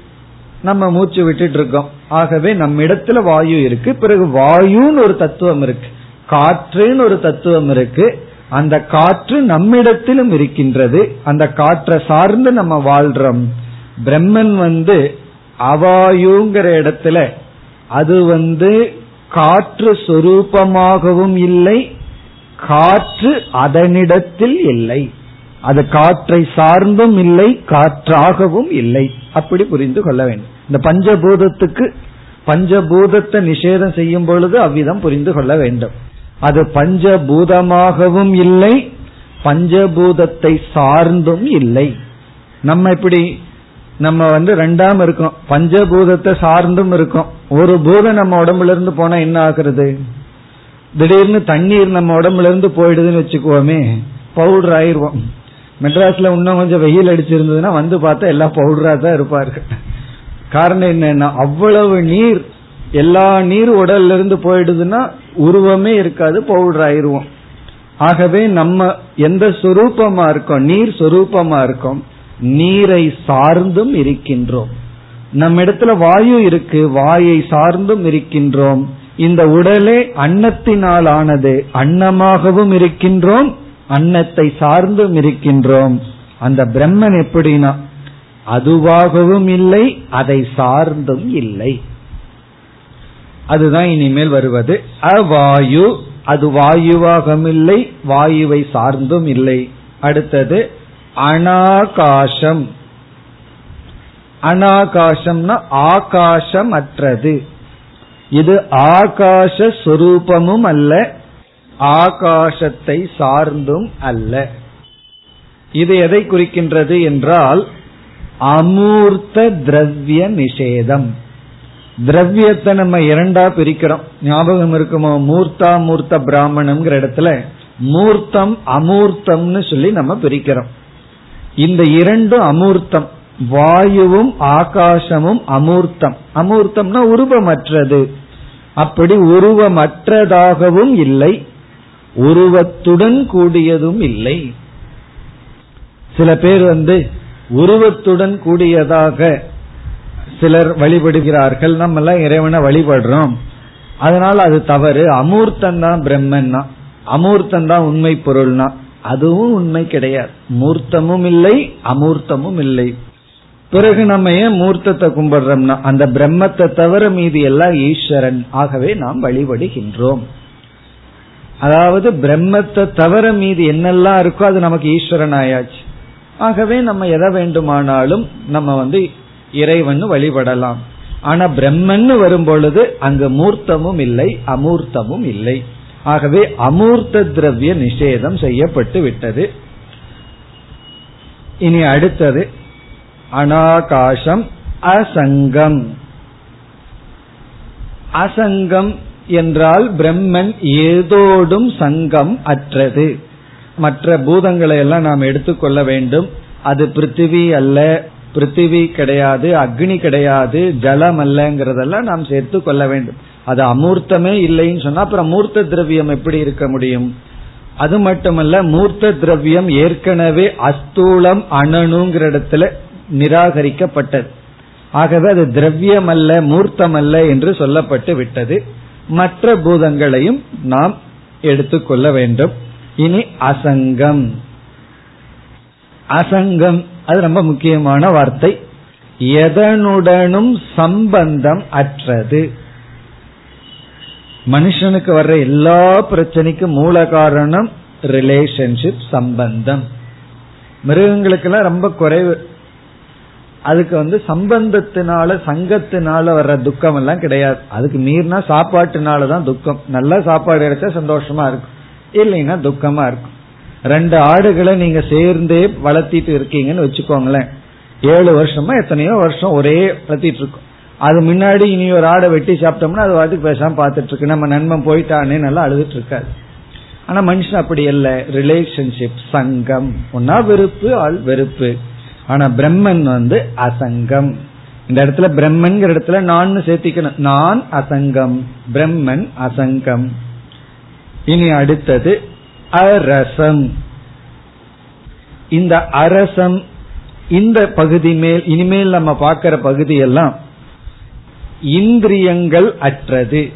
நம்ம மூச்சு விட்டுட்டு இருக்கோம். ஆகவே நம்ம இடத்துல வாயு இருக்கு. பிறகு வாயுன்னு ஒரு தத்துவம் இருக்கு. காற்றுன்னு ஒரு தத்துவம் இருக்கு. அந்த காற்று நம்மிடத்திலும் இருக்கின்றது. அந்த காற்றை சார்ந்து நம்ம வாழ்றோம். பிரம்மன் வந்து அவாயுங்கிற இடத்துல அது வந்து காற்று சொரூபமாகவும் இல்லை காற்று அதனிடத்தில் இல்லை. அது காற்றை சார்ந்தும் இல்லை காற்றாகவும் இல்லை. அப்படி புரிந்து கொள்ள வேண்டும். இந்த பஞ்சபூதத்துக்கு பஞ்சபூதத்தை நிஷேதம் செய்யும் பொழுது அவ்விதம் புரிந்து கொள்ள வேண்டும். அது பஞ்சபூதமாகவும் இல்லை பஞ்சபூதத்தை சார்ந்தும் இல்லை. நம்ம இப்படி நம்ம வந்து ரெண்டாம் இருக்கோம். பஞ்சபூதத்தை சார்ந்தும் இருக்கோம். ஒரு பூதம் நம்ம உடம்புல இருந்து போனா என்ன ஆகுறது? திடீர்னு தண்ணீர் நம்ம உடம்புல இருந்து போயிடுதுன்னு வச்சுக்குவோமே பவுடர் ஆயிடுவோம் மெட்ராஸ்ல இன்னும் கொஞ்சம் வெயில் அடிச்சிருந்ததுன்னா வந்து பார்த்தா எல்லாம் பவுடரா தான் இருப்பார்கள். காரணம் என்னன்னா அவ்வளவு நீர் எல்லா நீர் உடல்ல இருந்து போயிடுதுன்னா உருவமே இருக்காது பவுடர் ஆயிருவோம். ஆகவே நம்ம எந்த சொரூபமா இருக்கோம் நீர் சொரூபமா இருக்கோம் நீரை சார்ந்தும் இருக்கின்றோம். நம்ம இடத்துல வாயு இருக்கு வாயை சார்ந்தும் இருக்கின்றோம். இந்த உடலே அன்னத்தினால் ஆனது அன்னமாகவும் இருக்கின்றோம் அன்னத்தை சார்ந்தும் இருக்கின்றோம். அந்த பிரம்மன் எப்படின்னா அதுவாகவும் இல்லை அதை சார்ந்தும் இல்லை. அதுதான் இனிமேல் வருவது. அவாயு அது வாயுவாகவும் இல்லை வாயுவை சார்ந்தும் இல்லை. அடுத்தது அனாகாசம் அனாகாசம்னா ஆகாசம் அற்றது இது ஆகாச சொரூபமும் அல்ல ஆகாசத்தை சார்ந்தும் அல்ல. இது எதை குறிக்கின்றது என்றால் அமூர்த்த திரவிய நிஷேதம் திரவியத்தை நம்ம இரண்டா பிரிக்கிறோம். ஞாபகம் இருக்குமோ? மூர்த்தா மூர்த்த பிராமணம்ங்கிற இடத்துல மூர்த்தம் அமூர்த்தம்னு சொல்லி நம்ம பிரிக்கிறோம். இந்த இரண்டும் அமூர்த்தம். வாயுவும் ஆகாசமும் அமூர்த்தம். அமூர்த்தம்னா உருவமற்றது. அப்படி உருவமற்றதாகவும் இல்லை. உருவத்துடன் கூடியதும் இல்லை. சில பேர் வந்து உருவத்துடன் கூடியதாக சிலர் வழிபடுகிறார்கள். நம்ம எல்லாம் இறைவனை வழிபடுறோம். அதனால அது தவறு. அமூர்த்தம் தான் பிரம்மன்னா. அமூர்த்தம் தான் உண்மை பொருள்னா. அதுவும் உண்மை கிடையாது. மூர்த்தமும் இல்லை அமூர்த்தமும் இல்லை. பிறகு நம்ம ஏன் மூர்த்தத்தை கும்பிடுறோம்னா அந்த பிரம்மத்தை தவிர மீதி எல்லாம் ஈஸ்வரன். ஆகவே நாம் வழிபடுகின்றோம். அதாவது பிரம்மத்தை தவிர மீதி என்னெல்லாம் இருக்கோ அது நமக்கு ஈஸ்வரன் ஆயாச்சு ஆகவே நம்ம எதை வேண்டுமானாலும் நம்ம வந்து இறைவன் வழிபடலாம். ஆனா பிரம்மன் வரும் பொழுது அங்கு மூர்த்தமும் இல்லை அமூர்த்தமும் இல்லை. ஆகவே அமூர்த்த திரவிய நிஷேதம் செய்யப்பட்டு விட்டது. இனி அடுத்தது அனாகாசம் அசங்கம். அசங்கம் என்றால் பிரம்மன் ஏதோடும் சங்கம் அற்றது. மற்ற பூதங்களை எல்லாம் நாம் எடுத்துக்கொள்ள வேண்டும். அது பிருத்திவி அல்ல பிருத்திவி கிடையாது அக்னி கிடையாது ஜலம் அல்லங்கிறதெல்லாம் நாம் சேர்த்து கொள்ள வேண்டும். அது அமூர்த்தமே இல்லைன்னு சொன்னா அப்புறம் மூர்த்த திரவியம் எப்படி இருக்க முடியும்? அது மட்டுமல்ல மூர்த்த திரவியம் ஏற்கனவே அஸ்தூலம் அணனுங்கிற இடத்துல நிராகரிக்கப்பட்டது. ஆகவே அது திரவியம் அல்ல மூர்த்தம் அல்ல என்று சொல்லப்பட்டு விட்டது. மற்ற பூதங்களையும் நாம் எடுத்துக்கொள்ள வேண்டும். இனி அசங்கம். அசங்கம் அது ரொம்ப முக்கியமான வார்த்தை. எதனுடனும் சம்பந்தம் அற்றது. மனுஷனுக்கு வர்ற எல்லா பிரச்சனைக்கும் மூல காரணம் ரிலேஷன்ஷிப் சம்பந்தம். மிருகங்களுக்கெல்லாம் ரொம்ப குறைவு. அதுக்கு வந்து சம்பந்தத்தினால சங்கத்தினால வர்ற துக்கம் எல்லாம் கிடையாது. அதுக்கு மீறினா சாப்பாட்டுனால தான் துக்கம். நல்ல சாப்பாடு கிடைச்சா சந்தோஷமா இருக்கும். இல்லைன்னா துக்கமா இருக்கும். ரெண்டு ஆடுகளை நீங்க சேர்ந்தே வளர்த்திட்டு இருக்கீங்கன்னு வச்சுக்கோங்களேன். ஏழு வருஷமா எத்தனையோ வருஷம் ஒரே வளர்த்திட்டு இருக்கும். அது முன்னாடி இனி ஒரு ஆடை வெட்டி சாப்பிட்டோம்னா அது வாட்டுக்கு பேசாம பார்த்துட்டு இருக்கு. நம்ம நண்பன் போயிட்டானே நல்லா அழுதுட்டு இருக்காது. ஆனா மனுஷன் அப்படி இல்ல. ரிலேஷன்ஷிப் சங்கம். ஒன்னா வெறுப்பு ஆள் வெறுப்பு. ஆனா பிரம்மன் வந்து அசங்கம். இந்த இடத்துல பிரம்மன்கிற இடத்துல நான் சேர்த்திக்கணும். நான் அசங்கம் பிரம்மன் அசங்கம். இனி அடுத்தது அரசம். இந்த அரசம் இந்த பகுதி மேல் இனிமேல் நம்ம பார்க்கிற பகுதி எல்லாம் இந்திரியங்கள் அற்றது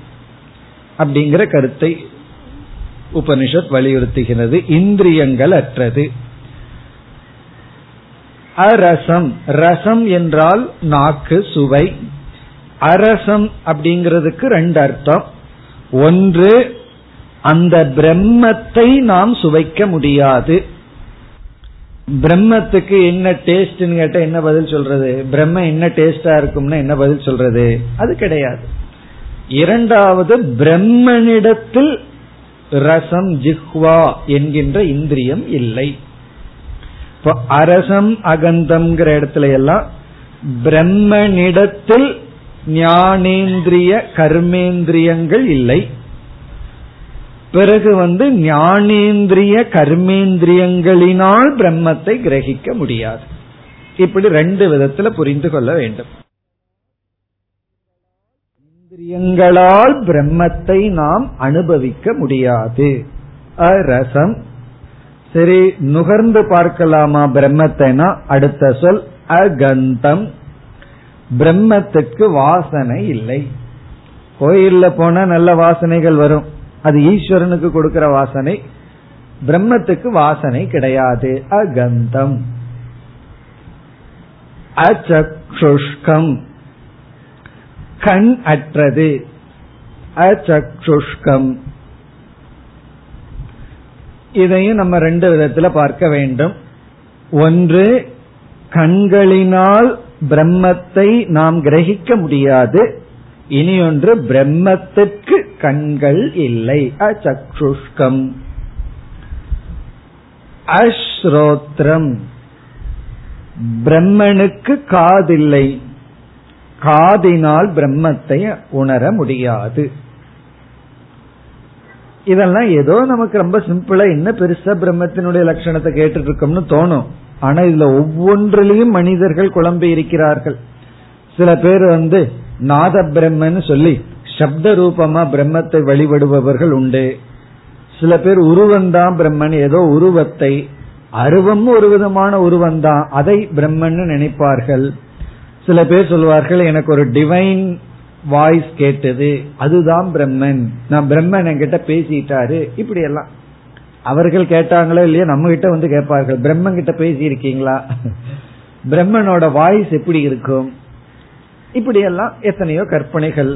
அப்படிங்கிற கருத்தை உபனிஷத் வலியுறுத்துகிறது. இந்திரியங்கள் அற்றது. அரசம் ரசம் என்றால் நாக்கு சுவை. அரசம் அப்படிங்கிறதுக்கு ரெண்டு அர்த்தம். ஒன்று அந்த பிரம்மத்தை நாம் சுவைக்க முடியாது. பிரம்மத்துக்கு என்ன டேஸ்ட்னு கேட்டா என்ன பதில் சொல்றது? பிரம்ம என்ன டேஸ்டா இருக்கும்னா என்ன பதில் சொல்றது? அது கிடையாது. இரண்டாவது பிரம்மனிடத்தில் ரசம் ஜிஹ்வா என்கின்ற இந்திரியம் இல்லை. இப்போ அரசம் அகந்தம்ங்கிற இடத்துல எல்லாம் பிரம்மனிடத்தில் ஞானேந்திரிய கர்மேந்திரியங்கள் இல்லை. பிறகு வந்து ஞானேந்திரிய கர்மேந்திரியங்களினால் பிரம்மத்தை கிரகிக்க முடியாது. இப்படி ரெண்டு விதத்துல புரிந்து கொள்ள வேண்டும். இந்திரியங்களால் பிரம்மத்தை நாம் அனுபவிக்க முடியாது. அரசம் சரி நுகர்ந்து பார்க்கலாமா பிரம்மத்தைனா? அடுத்த சொல் அகந்தம். பிரம்மத்துக்கு வாசனை இல்லை. கோயில்ல போனா நல்ல வாசனைகள் வரும். அது ஈஸ்வரனுக்கு கொடுக்கிற வாசனை பிரம்மத்துக்கு வாசனை கிடையாது. அகந்தம். அச்சுஷ்கம் கண் அற்றது. அச்சுஷ்கம் இதையும் நம்ம ரெண்டு விதத்துல பார்க்க வேண்டும். ஒன்று கண்களினால் பிரம்மத்தை நாம் கிரகிக்க முடியாது. இனி ஒன்று பிரம்மத்திற்கு கண்கள் இல்லை. அச்சுஷ்கம் அஸ்ரோத்ரம். பிரம்மனுக்கு காதில்லை. காதினால் பிரம்மத்தை உணர முடியாது. இதெல்லாம் ஏதோ நமக்கு ரொம்ப சிம்பிளா என்ன பெருசா பிரம்மத்தினுடைய லட்சணத்தை கேட்டுட்டு இருக்கோம்னு தோணும். ஆனா இதுல ஒவ்வொன்றிலையும் மனிதர்கள் குழம்பி இருக்கிறார்கள். சில பேர் வந்து நாத பிரம்மன்னு சொல்லி சப்த ரூபமா பிரம்மத்தை வழிபடுபவர்கள் உண்டு. சில பேர் உருவந்தான் பிரம்மன். ஏதோ உருவத்தை அருவம் ஒரு விதமான உருவம் தான் அதை பிரம்மன் நினைப்பார்கள். சில பேர் சொல்வார்கள் எனக்கு ஒரு டிவைன் வாய்ஸ் கேட்டது அதுதான் பிரம்மன். நான் பிரம்மன் என்கிட்ட பேசிட்டாரு இப்படி எல்லாம் அவர்கள் கேட்டாங்களோ இல்லையா நம்ம கிட்ட வந்து கேட்பார்கள் பிரம்மன் கிட்ட பேசி இருக்கீங்களா (laughs) பிரம்மனோட வாய்ஸ் எப்படி இருக்கும்? இப்படி எல்லாம் எத்தனையோ கற்பனைகள்.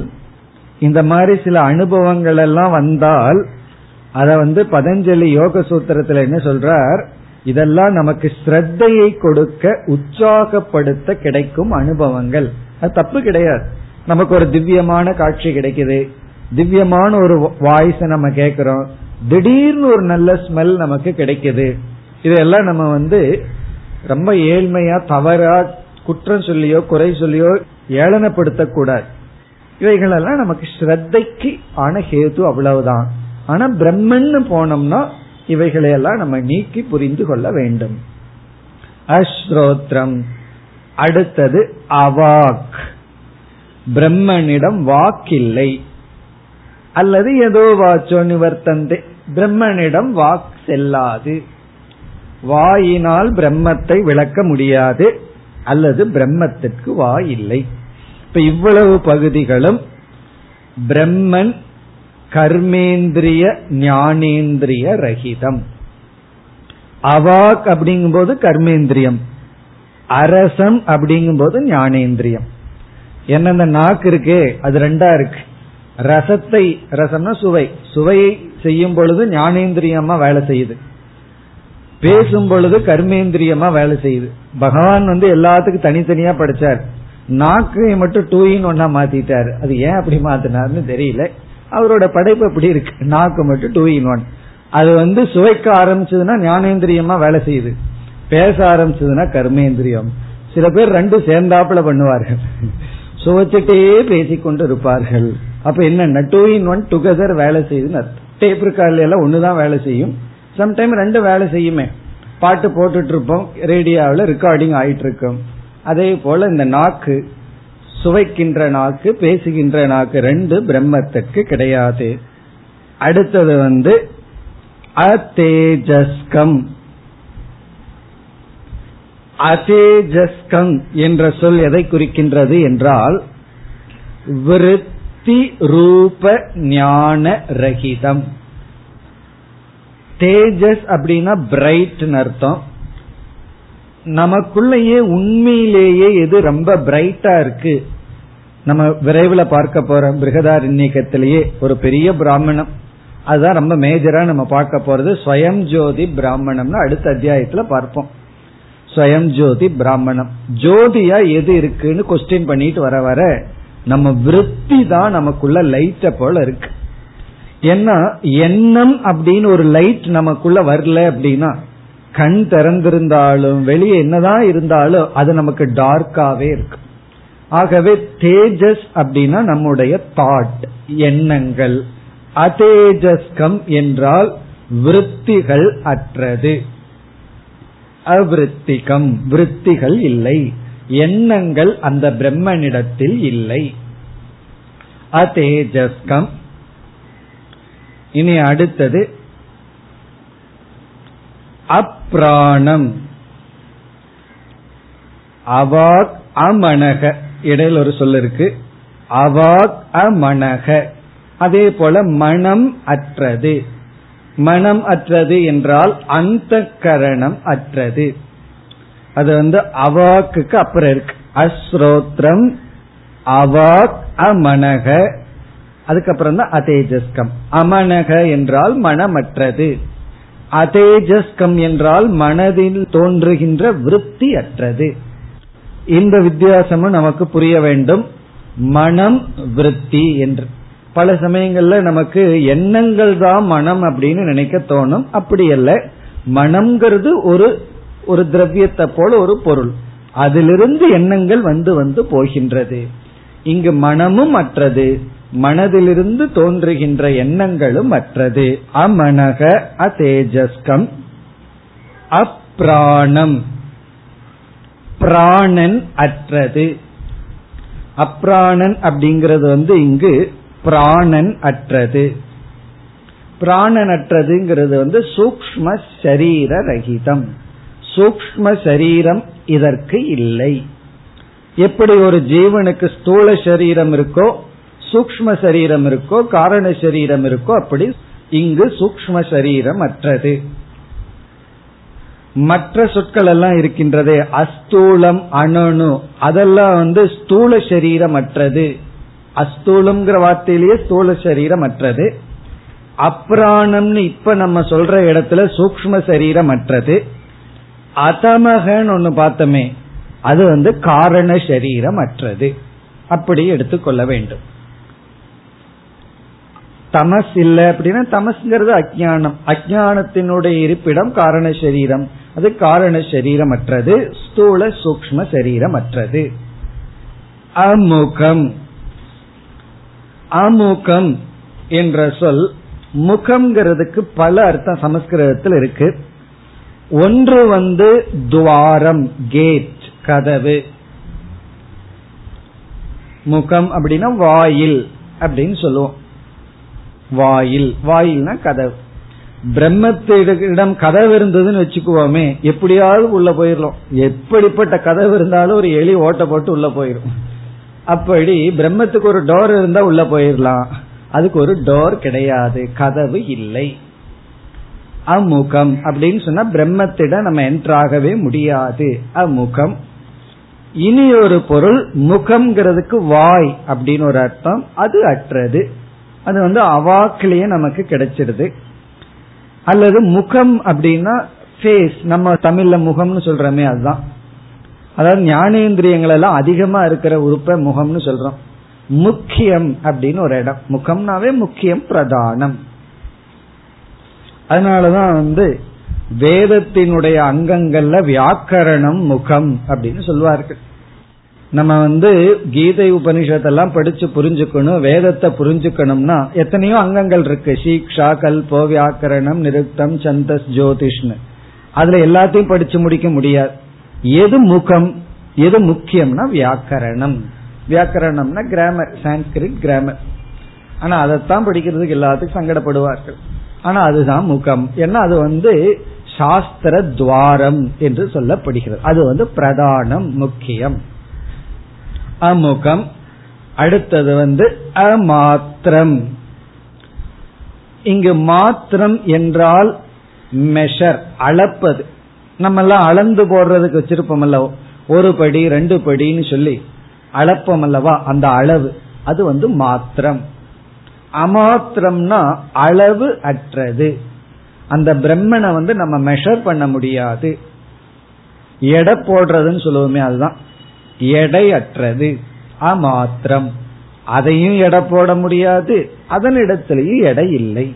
இந்த மாதிரி சில அனுபவங்கள் எல்லாம் வந்தால் அத வந்து பதஞ்சலி யோக சூத்திரத்துல என்ன சொல்றார்? இதெல்லாம் நமக்கு ஸ்ரத்தையை கொடுக்க உற்சாகப்படுத்த கிடைக்கும் அனுபவங்கள். அது தப்பு கிடையாது. நமக்கு ஒரு திவ்யமான காட்சி கிடைக்குது. திவ்யமான ஒரு வாய்ஸ் நம்ம கேட்கிறோம் திடீர்னு ஒரு நல்ல ஸ்மெல் நமக்கு கிடைக்குது. இதெல்லாம் நம்ம வந்து ரொம்ப ஏழ்மையா தவறா குற்றம் சொல்லியோ குறை சொல்லியோ ஏளனப்படுத்த கூடாது இவைகளெல்லாம் நமக்கு ஸ்ரத்தைக்கு ஆன ஹேது அவ்வளவுதான். ஆனா பிரம்மன்னு போனோம்னா இவைகளையெல்லாம் நம்ம நீக்கி புரிந்து கொள்ள வேண்டும். அஸ்ரோத்ரம். அடுத்தது அவாக். பிரம்மனிடம் வாக்கில்லை. அல்லது ஏதோ வாச்சோ நிவர்த்தந்தே. பிரம்மனிடம் வாக் செல்லாது. வாயினால் பிரம்மத்தை விளக்க முடியாது. அல்லது பிரம்மத்திற்கு வாய் இல்லை. இப்ப இவ்வளவு பகுதிகளும் பிரம்மன் கர்மேந்திரிய ஞானேந்திரிய ரகிதம். அவாக் அப்படிங்கும்போது கர்மேந்திரியம். அரசம் அப்படிங்கும்போது ஞானேந்திரியம். என்ன இந்த நாக்கு இருக்கே அது ரெண்டா இருக்கு. ரசத்தை ரசம்னா சுவை. சுவையை செய்யும் பொழுது ஞானேந்திரியமா வேலை செய்யுது. பேசும் பொழுது கர்மேந்திரியமா வேலை செய்யுது. பகவான் வந்து எல்லாத்துக்கும் தனித்தனியா படிச்சார். நாக்கை மட்டும் டூ இன் ஒன்னா மாத்திட்டாரு. அது ஏன் அப்படி மாத்தினார்னு தெரியல. அவரோட படைப்பு அப்படி இருக்கு? நாக்கு மட்டும் டூ இன் ஒன் அது வந்து சுவைக்க ஆரம்பிச்சதுன்னா ஞானேந்திரியமா வேலை செய்யுது. பேச ஆரம்பிச்சதுன்னா கர்மேந்திரியம். சில பேர் ரெண்டு சேர்ந்தாப்புல பண்ணுவார்கள். சுவைச்சிட்டே பேசிக்கொண்டு இருப்பார்கள். அப்ப என்ன டூ இன் ஒன் டுகெதர் வேலை செய்யுதுன்னு டேப் ரெக்கார்ட்ல எல்லாம் ஒண்ணுதான் வேலை செய்யும். சம்டைம் ரெண்டு வேலை செய்யுமே. பாட்டு போட்டுட்டு இருப்போம். ரேடியோவில் ரெக்கார்டிங் ஆயிட்டு இருக்கும் அதே போல இந்த நாக்கு சுவைக்கின்ற நாக்கு பேசுகின்ற நாக்கு ரெண்டு பிரம்மத்திற்கு கிடையாது. அடுத்தது வந்து அதேஜஸ்கம் அதேஜஸ்கம் என்ற சொல் எதை குறிக்கின்றது என்றால் விருத்தி ரூப ஞான ரகிதம். தேஜஸ் அப்படின்னா பிரைட் அர்த்தம். நமக்குள்ளேயே உண்மையிலேயே எது ரொம்ப பிரைட்டா இருக்கு? நம்ம விரைவில் பார்க்க போறோம் பிருகதாரண்யக்கத்திலேயே ஒரு பெரிய பிராமணம். அதுதான் ரொம்ப மேஜரா நம்ம பார்க்க போறது. ஸ்வயம் ஜோதி பிராமணம்னு அடுத்த அத்தியாயத்துல பார்ப்போம். ஸ்வயம் ஜோதி பிராமணம். ஜோதியா எது இருக்குன்னு கொஸ்டின் பண்ணிட்டு வர வர நம்ம விருத்தி தான் நமக்குள்ள லைட்ட போல இருக்கு. ஏன்னா எண்ணம் அப்படின்னு ஒரு லைட் நமக்குள்ள வரல அப்படின்னா கண் திறந்திருந்தாலும் வெளியே என்னதான் இருந்தாலும் அது நமக்கு டார்க்காவே இருக்கு. ஆகவே தேஜஸ் அப்படின்னா நம்முடைய தாட் எண்ணங்கள். அதேஜஸ்கம் என்றால் விருத்திகள் அற்றது. அவிருத்திகம் விருத்திகள் இல்லை. எண்ணங்கள் அந்த பிரம்மனிடத்தில் இல்லை. அதேஜஸ்கம் இனி அடுத்தது அப்ராணம். அவாக் அமனக. இடையில் ஒரு சொல் இருக்கு. அவாக் அமனக. அதே போல மனம் அற்றது. மனம் அற்றது என்றால் அந்த கரணம் அற்றது. அது வந்து அவாக்குக்கு அப்புறம் இருக்கு. அஸ்ரோத்ரம் அவாக் அமனக. அதுக்கப்புறம் தான் அதேஜஸ்கம். அமனக என்றால் மனமற்றது. அதேஜஸ்கம் என்றால் மனதில் தோன்றுகின்ற விருத்தி அற்றது இந்த வித்தியாசமும் நமக்கு புரிய வேண்டும். மனம் விருத்தி என்று. பல சமயங்கள்ல நமக்கு எண்ணங்கள் தான் மனம் அப்படின்னு நினைக்க தோணும். அப்படி அல்ல. மனம்ங்கிறது ஒரு ஒரு திரவியத்தை போல ஒரு பொருள். அதிலிருந்து எண்ணங்கள் வந்து வந்து போகின்றது. இங்கு மனமும் அற்றது. மனதிலிருந்து தோன்றுகின்ற எண்ணங்களும் அற்றது. அமனக அதேஜஸ்கம். அப்ராணம். பிராணன் அற்றது. அப்ராணன் அப்படிங்கிறது வந்து இங்கு பிராணன் அற்றது. பிராணன் அற்றதுங்கிறது வந்து சூக்ம சரீர ரகிதம். சூக்ம சரீரம் இதற்கு இல்லை. எப்படி ஒரு ஜீவனுக்கு ஸ்தூல சரீரம் இருக்கோ சூக்ம சரீரம் இருக்கோ காரண சரீரம் இருக்கோ அப்படி இங்கு சூக்ம சரீரம் அற்றது. மற்ற சொற்கள் எல்லாம் இருக்கின்றதே அஸ்தூலம் அணு அதெல்லாம் வந்து ஸ்தூல சரீரம் அற்றது. அஸ்தூலம்ங்கிற வார்த்தையிலேயே ஸ்தூல சரீரம் அற்றது. அப்ராணம்னு இப்ப நம்ம சொல்ற இடத்துல சூக்ம சரீரம் அற்றது. அதமகன் ஒன்னு பார்த்தோமே அது வந்து காரண சரீரம் அற்றது. அப்படி எடுத்துக்கொள்ள வேண்டும். தமஸ் இல்ல அப்படின்னா தமஸ்ங்கிறது அஜானம் அஜானத்தினுடைய இருப்பிடம் காரண சரீரம். அது காரண சரீரம் அற்றது ஸ்தூல சூக்ம சரீரம் அற்றது அமுகம். அமுகம் என்ற சொல் முகம்ங்கிறதுக்கு பல அர்த்தம் சமஸ்கிருதத்தில் இருக்கு. ஒன்று வந்து துவாரம் கேட் கதவு. முகம் அப்படின்னா வாயில் அப்படின்னு சொல்லுவோம். வாயில். வாயில்னா கதவு. பிரம்மத்திடம் கதவு இருந்ததுன்னு வச்சுக்குவோமே எப்படியாவது உள்ள போயிடலாம். எப்படிப்பட்ட கதவு இருந்தாலும் ஒரு எலி ஓட்ட போட்டு உள்ள போயிடும். அப்படி பிரம்மத்துக்கு ஒரு டோர் இருந்தா உள்ள போயிடலாம். அதுக்கு ஒரு டோர் கிடையாது. கதவு இல்லை. அமுகம். அப்படின்னு சொன்னா பிரம்மத்திடம் நம்ம என்ட்ராகவே முடியாது. அமுகம். இனி ஒரு பொருள் முகம்ங்கிறதுக்கு வாய் அப்படின்னு ஒரு அர்த்தம். அது அற்றது. அது வந்து அவாக்கிலேயே நமக்கு கிடைச்சிடுது. அல்லது முகம் அப்படின்னா ஃபேஸ் நம்ம தமிழ்ல முகம்னு சொல்றோமே அதுதான். அதாவது ஞானேந்திரியங்கள் எல்லாம் அதிகமா இருக்கிற உறுப்பை முகம்னு சொல்றோம். முக்கியம் அப்படின்னு ஒரு இடம். முகம்னாவே முக்கியம் பிரதானம். அதனாலதான் வந்து வேதத்தினுடைய அங்கங்கள்ல வியாக்கரணம் முகம் அப்படின்னு சொல்லுவார்கள் நம்ம வந்து கீதை உபனிஷத்தெல்லாம் படிச்சு புரிஞ்சுக்கணும் வேதத்தை புரிஞ்சுக்கணும்னா எத்தனையோ அங்கங்கள் இருக்கு. சீக்ஷா கல்போ வியாக்கரணம் நிருத்தம் சந்தஸ் ஜோதிஷ்னு. அதுல எல்லாத்தையும் படிச்சு முடிக்க முடியாது. எது முகம் எது முக்கியம்னா வியாக்கரணம். வியாக்கரணம்னா கிராமர் சான்ஸ்கிரிட் கிராமர் ஆனா அதைத்தான் படிக்கிறதுக்கு எல்லாத்துக்கும் சங்கடப்படுவார்கள். ஆனா அதுதான் முகம். ஏன்னா அது வந்து சாஸ்திர துவாரம் என்று சொல்லப்படுகிறது. அது வந்து பிரதானம் முக்கியம். அமுகம். அடுத்தது வந்து அமாத்திரம். இங்கு மாத்திரம் என்றால் மெஷர் அளப்பது. நம்ம எல்லாம் அளந்து போடுறதுக்கு வச்சிருப்போம் அல்லவா ஒரு படி ரெண்டு படின்னு சொல்லி அளப்பம் அல்லவா? அந்த அளவு. அது வந்து மாத்திரம். அமாத்திரம்னா அளவு அற்றது. அந்த பிரம்மனை வந்து நம்ம மெஷர் பண்ண முடியாது. எடை போடுறதுன்னு சொல்லுவோமே அதுதான். எடை அற்றது அமாத்திரம். அதையும் எடை போட முடியாது. அதனிடத்திலேயும் எடை இல்லை.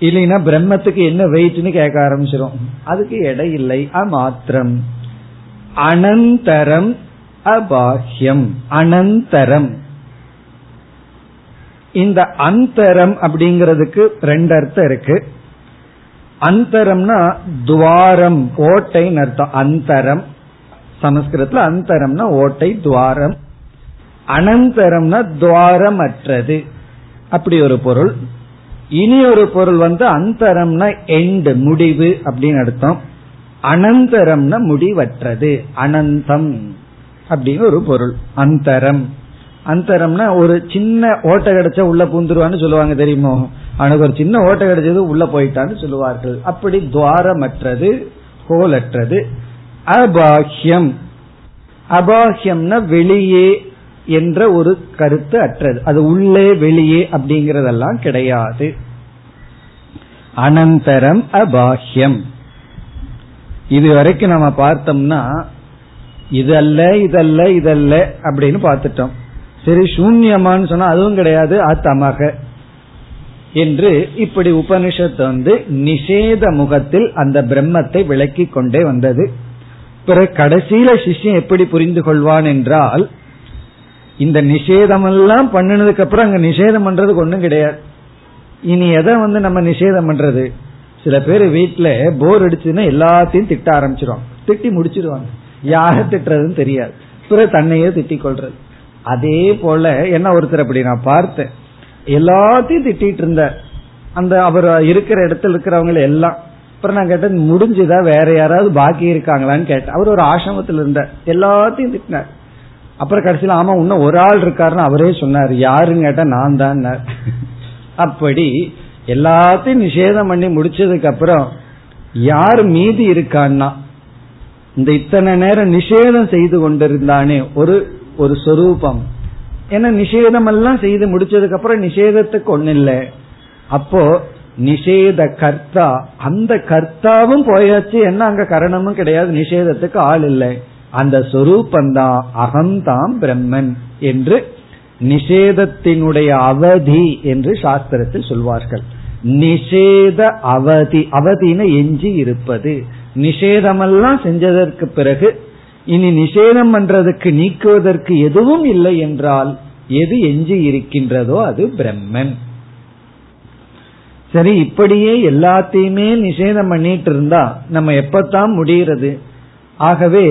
இல்லைன்னா பிரம்மத்துக்கு என்ன வெயிட்னு கேட்க ஆரம்பிச்சிடும் அதுக்கு எடை இல்லை. அமாத்திரம். அனந்தரம் அபாஹ்யம். அனந்தரம். இந்த அந்தரம் அப்படிங்கிறதுக்கு ரெண்டு அர்த்தம் இருக்கு. அந்தரம்னா துவாரம் ஓட்டைன்னு அர்த்தம். அந்தரம். சமஸ்கிருதத்துல அந்தரம்னா ஓட்டை துவாரம். அனந்தரம்னா துவாரம் அற்றது அப்படி ஒரு பொருள். இனி ஒரு பொருள் வந்து அந்தரம்னா எண்டு முடிவு அப்படின்னு அர்த்தம். அனந்தரம்னா முடிவற்றது. அனந்தம் அப்படின்னு ஒரு பொருள். அந்தரம். அந்தரம்னா ஒரு சின்ன ஓட்டை கிடைச்சா உள்ள பூந்துருவான்னு சொல்லுவாங்க தெரியுமோ? அவனுக்கு ஒரு சின்ன ஓட்டை கிடைச்சது உள்ள போயிட்டான்னு சொல்லுவார்கள். அப்படி துவாரமற்றது கோலற்றது. அபாஹ்யம். அபாஹ்யம்னா வெளியே என்ற ஒரு கருத்து அற்றது. அது உள்ளே வெளியே அப்படிங்கறதெல்லாம் கிடையாது. அனந்தரம் அபாஹ்யம். இது வரைக்கும் நம்ம பார்த்தோம்னா இதல்ல இதல்ல இதல்ல அப்படின்னு பார்த்துட்டோம். சரி சூன்யமான்னு சொன்னா அதுவும் கிடையாது அத்தமாக. என்று இப்படி உபனிஷத்து வந்து நிஷேத முகத்தில் அந்த பிரம்மத்தை விளக்கி கொண்டே வந்தது. பிறகு கடைசியில சிஷ்யம் எப்படி புரிந்து கொள்வான் என்றால் இந்த நிஷேதமெல்லாம் பண்ணினதுக்கு அப்புறம் அங்க நிஷேதம் பண்றதுக்கு ஒண்ணும் கிடையாது. இனி எதை வந்து நம்ம நிஷேதம் பண்றது? சில பேர் வீட்டுல போர் அடிச்சுன்னா எல்லாத்தையும் திட்ட ஆரம்பிச்சிருவாங்க. திட்டி முடிச்சிருவாங்க. யார திட்டுறதுன்னு தெரியாது. பிறகு தன்னையே திட்டிக் கொள்றது. அதே போல என்ன ஒருத்தர் அப்படி நான் பார்த்தேன். எல்லாத்தையும் திட்டிட்டு இருந்த அந்த அவர் இருக்கிற இடத்துல இருக்கிறவங்க எல்லாம் அப்புறம் நான் கேட்டேன் முடிஞ்சுதா? வேற யாராவது பாக்கி இருக்காங்களான்னு கேட்டேன். அவர் ஒரு ஆசிரமத்தில் இருந்த எல்லாத்தையும் திட்டினார். அப்புறம் கடைசியில் ஆமா இன்னும் ஒரு ஆள் இருக்காருன்னு அவரே சொன்னார். யாருன்னு கேட்டா நான் தான் அப்படி எல்லாத்தையும் நிஷேதம் பண்ணி முடிச்சதுக்கு அப்புறம் யார் மீதி இருக்கான்னா? இந்த இத்தனை நேரம் நிஷேதம் செய்து கொண்டிருந்தானே ஒரு ஒரு சொரூபம். ஏன்னா நிஷேதம் எல்லாம் செய்து முடிச்சதுக்கு அப்புறம் நிஷேதத்துக்கு ஒண்ணு இல்லை. அப்போ நிஷேத கர்த்தா அந்த கர்த்தாவும் போயாச்சு. என்ன அங்க கரணமும் கிடையாது. நிஷேதத்துக்கு ஆள் இல்லை. அந்த சொரூபந்தான் அகந்தாம் பிரம்மன் என்று நிஷேதத்தினுடைய அவதி என்று சாஸ்திரத்தில் சொல்வார்கள். நிஷேத அவதி. அவதின எஞ்சி இருப்பது. நிஷேதமெல்லாம் செஞ்சதற்கு பிறகு இனி நிஷேதம் பண்றதுக்கு நீக்குவதற்கு எதுவும் இல்லை என்றால் எது எஞ்சி இருக்கின்றதோ அது பிரம்மன். சரி இப்படியே எல்லாத்தையுமே நிஷேதம் பண்ணிட்டு இருந்தா நம்ம எப்பத்தான் முடிகிறது? ஆகவே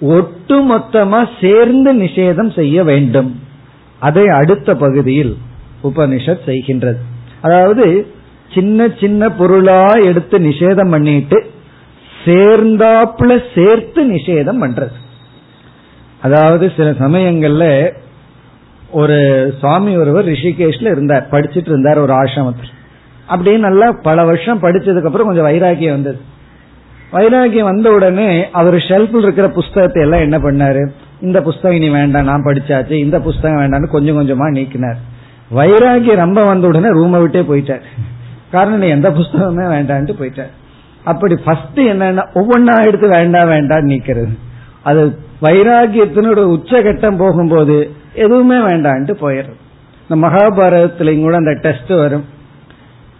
ஒட்டு மொத்தமா சேர்ந்து நிஷேதம் செய்ய வேண்டும். அதை அடுத்த பகுதியில் உபனிஷத் செய்கின்றது. அதாவது சின்ன சின்ன பொருளா எடுத்து நிஷேதம் பண்ணிட்டு சேர்ந்தாப்புல சேர்த்து நிஷேதம் பண்றது. அதாவது சில சமயங்கள்ல ஒரு சுவாமி ஒருவர் ரிஷிகேஷ்ல இருந்தார் படிச்சுட்டு இருந்தார் ஒரு ஆசிரமத்தில். அப்படியே நல்லா பல வருஷம் படிச்சதுக்கு அப்புறம் கொஞ்சம் வைராகியம் வந்தது. வைராகியம் வந்த உடனே அவர் ஷெல்ஃபில் இருக்கிற புஸ்தகத்தை எல்லாம் என்ன பண்ணாரு? இந்த புஸ்தகம் இனி வேண்டாம் நான் படிச்சாச்சு இந்த புஸ்தகம் வேண்டாம்னு கொஞ்சம் கொஞ்சமா நீக்கினார். வைராகியம் ரொம்ப வந்த உடனே ரூமை விட்டே போயிட்டார். காரணம் எந்த புஸ்தகமே வேண்டான்ட்டு போயிட்டார். அப்படி ஃபர்ஸ்ட் என்னன்னா ஒவ்வொன்னா எடுத்து வேண்டாம் வேண்டாம் நீக்கிறது. அது வைராகியத்தினோட உச்சகட்டம் போகும்போது எதுவுமே வேண்டான்ட்டு போயிடுறது. இந்த மகாபாரதத்திலையும் கூட அந்த டெஸ்ட் வரும்.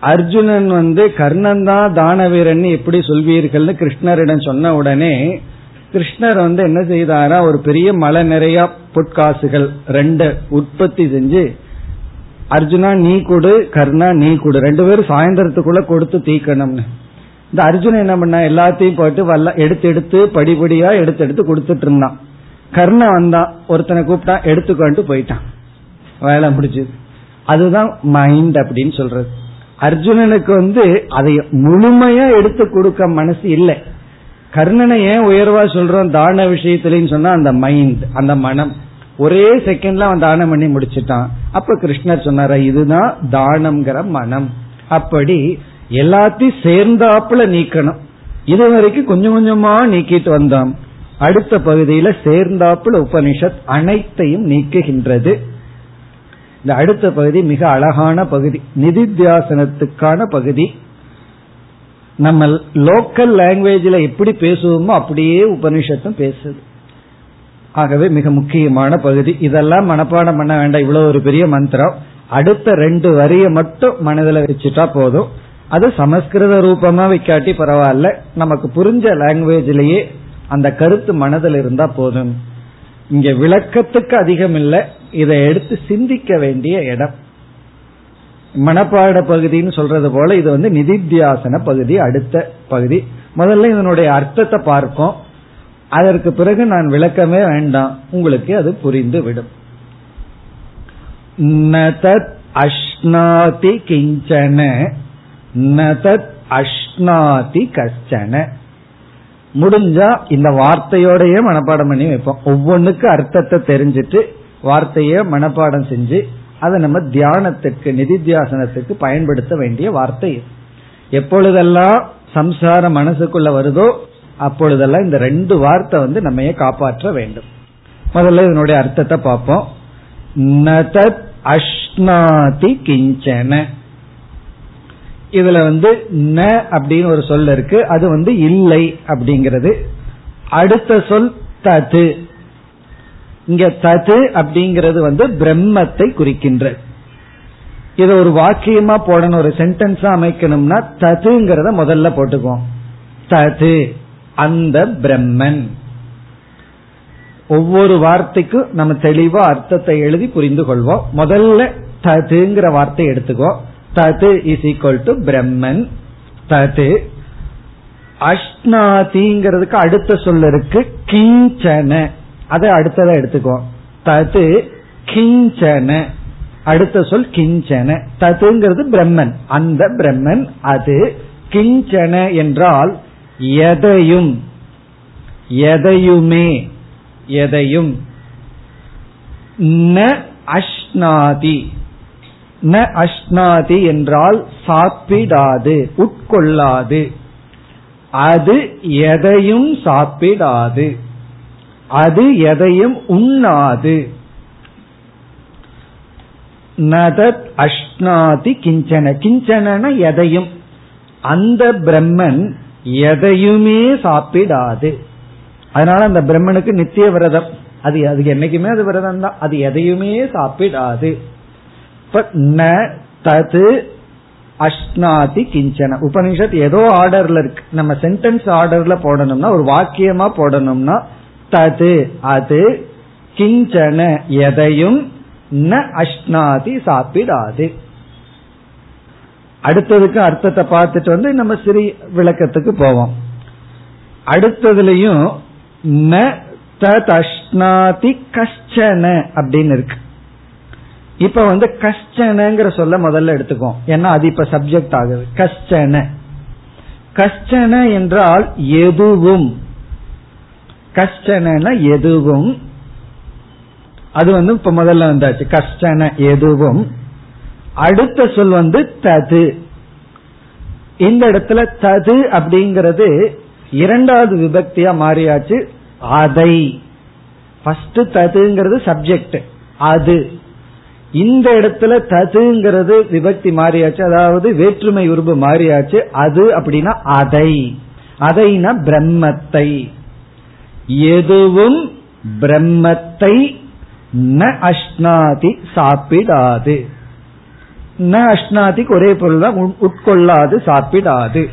அர்ஜுனன் வந்து கர்ணன் தான் தான வீரன் எப்படி சொல்வீர்கள்னு கிருஷ்ணரிடம் சொன்ன உடனே கிருஷ்ணர் வந்து என்ன செய்தாரா ஒரு பெரிய மலை நிறைய பொற்காசுகள் ரெண்டு உற்பத்தி செஞ்சு அர்ஜுனா நீ கொடு கர்ணா நீ கொடு ரெண்டு பேரும் சாயந்தரத்துக்குள்ள கொடுத்து தீக்கணும்னு. இந்த அர்ஜுனன் என்ன பண்ண எல்லாத்தையும் போட்டு வல்ல எடுத்து எடுத்து படிப்படியா எடுத்து எடுத்து கொடுத்துட்டு இருந்தான். கர்ண வந்தான் ஒருத்தனை கூப்பிட்டா எடுத்துக்கொண்டு போயிட்டான். வேலை முடிச்சது அதுதான் மைண்ட் அப்படின்னு சொல்றது. அர்ஜுனனுக்கு வந்து அதை முழுமையா எடுத்து கொடுக்க மனசு இல்லை. கர்ணனை ஏன் உயர்வா சொல்றோம்? தான விஷயத்துலன்னு சொன்னா அந்த மைண்ட் அந்த மனம். ஒரே செகண்ட்ல அவன் தானம் பண்ணி முடிச்சிட்டான். அப்ப கிருஷ்ணர் சொன்னார இதுதான் தானம்ங்கிற மனம். அப்படி எல்லாத்தையும் சேர்ந்தாப்புல நீக்கணும். இது வரைக்கும் கொஞ்சம் கொஞ்சமா நீக்கிட்டு வந்தோம் அடுத்த பகுதியில சேர்ந்தாப்புல உபனிஷத் அனைத்தையும் நீக்குகின்றது. இந்த அடுத்த பகுதி மிக அழகான பகுதி. நிதித்தியாசனத்துக்கான பகுதி. நம்ம லோக்கல் லாங்குவேஜில் எப்படி பேசுவோமோ அப்படியே உபனிஷத்தும் பேசுது. ஆகவே மிக முக்கியமான பகுதி. இதெல்லாம் மனப்பாடம் பண்ண வேண்டாம். இவ்வளவு ஒரு பெரிய மந்திரம். அடுத்த ரெண்டு வரியை மட்டும் மனதில் வச்சுட்டா போதும். அது சமஸ்கிருத ரூபமா வைக்காட்டி பரவாயில்ல. நமக்கு புரிஞ்ச லாங்குவேஜ்லயே அந்த கருத்து மனதில் இருந்தா போதும். இங்க விளக்கத்துக்கு அதிகம் இல்லை இதை எடுத்து சிந்திக்க வேண்டிய இடம். மனப்பாட பகுதின்னு சொல்றது போல இது வந்து நிதித்தியாசன பகுதி அடுத்த பகுதி. முதல்ல இதனுடைய அர்த்தத்தை பார்ப்போம். அதற்கு பிறகு நான் விளக்கமே வேண்டாம். உங்களுக்கு அது புரிந்து விடும் நதத் அஷ்னாதி கிஞ்சன நதத் அஷ்னாதி கஷ்டன முடிஞ்சா இந்த வார்த்தையோடய மனப்பாடம் பண்ணி வைப்போம். ஒவ்வொன்றுக்கு அர்த்தத்தை தெரிஞ்சிட்டு வார்த்தைய மனப்பாடம் செஞ்சு அதை நம்ம தியானத்துக்கு நிதித்தியாசனத்துக்கு பயன்படுத்த வேண்டிய வார்த்தை எப்பொழுதெல்லாம் சம்சாரம் மனசுக்குள்ள வருதோ அப்பொழுதெல்லாம் இந்த ரெண்டு வார்த்தை வந்து நம்ம காப்பாற்ற வேண்டும். முதல்ல இதனுடைய அர்த்தத்தை பார்ப்போம். நதத் அஷ்னாதி கிஞ்சன. இதுல வந்து ந அப்படின்னு ஒரு சொல் இருக்கு. அது வந்து இல்லை அப்படிங்கிறது. அடுத்த சொல் தது. இங்க தது அப்படிங்கிறது வந்து பிரம்மத்தை குறிக்கின்ற. இதை ஒரு வாக்கியமா போடணும் ஒரு சென்டென்ஸா அமைக்கணும்னா ததுங்கிறத முதல்ல போட்டுக்குவோம். தது அந்த பிரம்மன். ஒவ்வொரு வார்த்தைக்கும் நம்ம தெளிவா அர்த்தத்தை எழுதி புரிந்து கொள்வோம். முதல்ல ததுங்கிற வார்த்தை எடுத்துக்கோ தது இஸ் ஈக்வல் டு பிரம்மன் தது அஷ்னாதிங்கிறதுக்கு அடுத்த சொல்ல இருக்கு கிஞ்சன. அதை அடுத்ததை எடுத்துக்குவோம் தது கிஞ்சன. அடுத்த சொல் கிஞ்சன. ததுங்கிறது பிரம்மன் அந்த பிரம்மன் அது கிஞ்சன என்றால் எதையும் எதையுமே எதையும். ந அஷ்னாதி ந அஷ்னாதி என்றால் சாப்பிடாது உட்கொள்ளாது. அது எதையும் சாப்பிடாது. அது எதையும் உண்ணாது. நதத் அஷ்னாதி கிஞ்சன. கிஞ்சன எதையும்? அந்த பிரம்மன் எதையுமே சாப்பிடாது. அதனால அந்த பிரம்மனுக்கு நித்திய விரதம். அது அது என்னைக்குமே அது விரதம் தான் அது எதையுமே சாப்பிடாது. ந தது அஷ்னாதி கிஞ்சன உபனிஷத் ஏதோ ஆர்டர்ல இருக்கு. நம்ம சென்டென்ஸ் ஆர்டர்ல போடணும்னா ஒரு வாக்கியமா போடணும்னா தது அது கிஞ்சன எதையும் ந அஷ்னாதி சாப்பிடாது. அடுத்ததுக்கு அர்த்தத்தை பார்த்துட்டு வந்து நம்ம சிறி விளக்கத்துக்கு போவோம். அடுத்ததுலயும் ந தஷ்னாதி கஷ்டன அப்படின்னு இருக்கு. இப்ப வந்து கஷ்டனங்கிற சொல்ல முதல்ல எடுத்துக்கோ. ஏன்னா அது இப்ப சப்ஜெக்ட் ஆகுது. கஷ்டன. கஷ்டன என்றால் எதுவும். கஷ்டன எதுவும். அது வந்து இப்ப முதல்ல வந்தாச்சு. கஷ்டன எதுவும். அடுத்த சொல் வந்து தது. இந்த இடத்துல தது அப்படிங்கிறது இரண்டாவது விபக்தியா மாறியாச்சு. அதை. ஃபர்ஸ்ட் ததுங்கிறது சப்ஜெக்ட் அது. இந்த இடத்துல ததுங்கிறது விபக்தி மாறியாச்சு. அதாவது வேற்றுமை உருவு மாறியாச்சு. அது அப்படின்னா அதை. அதைனா பிரம்மத்தை. எதுவும் பிரம்மத்தை ந அஷ்னாதி சாப்பிடாது. ந அஷ்னாதிக்கு ஒரே பொருள் தான் உட்கொள்ளாது சாப்பிடாது.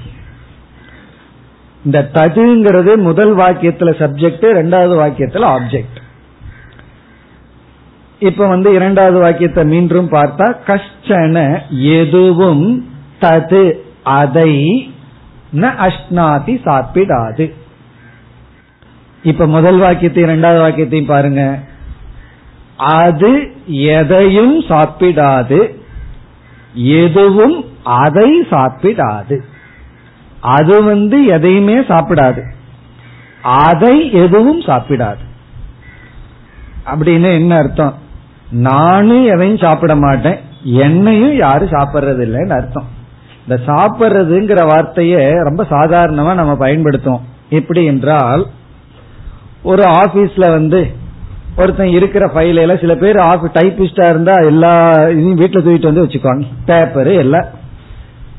இந்த ததுங்கிறது முதல் வாக்கியத்துல சப்ஜெக்ட் ரெண்டாவது வாக்கியத்துல ஆப்ஜெக்ட் இப்ப வந்து இரண்டாவது வாக்கியத்தை மீண்டும் பார்த்தா கஷ்டன எதுவும் தது அதை ந அஷ்னாதி சாப்பிடாது. இப்ப முதல் வாக்கியத்தை இரண்டாவது வாக்கியத்தையும் பாருங்க. அது எதையும் சாப்பிடாது எதுவும் அதை சாப்பிடாது. அது வந்து எதையுமே சாப்பிடாது. அதை எதுவும் சாப்பிடாது. அப்படின்னு என்ன அர்த்தம்? நானும் எதையும் சாப்பிட மாட்டேன். என்னையும் யாரும் சாப்பிட்றது இல்லைன்னு அர்த்தம். இந்த சாப்பிட்றதுங்கிற வார்த்தைய ரொம்ப சாதாரணமா நம்ம பயன்படுத்துவோம். எப்படி என்றால் ஒரு ஆபீஸ்ல வந்து ஒருத்தன் இருக்கிற ஃபைல எல்லாம் சில பேர் ஆஃபீஸ் டைப்பிஸ்டா இருந்தா எல்லா இதையும் வீட்டில் தூக்கிட்டு வந்து வச்சுக்குவாங்க. பேப்பரு எல்லாம்.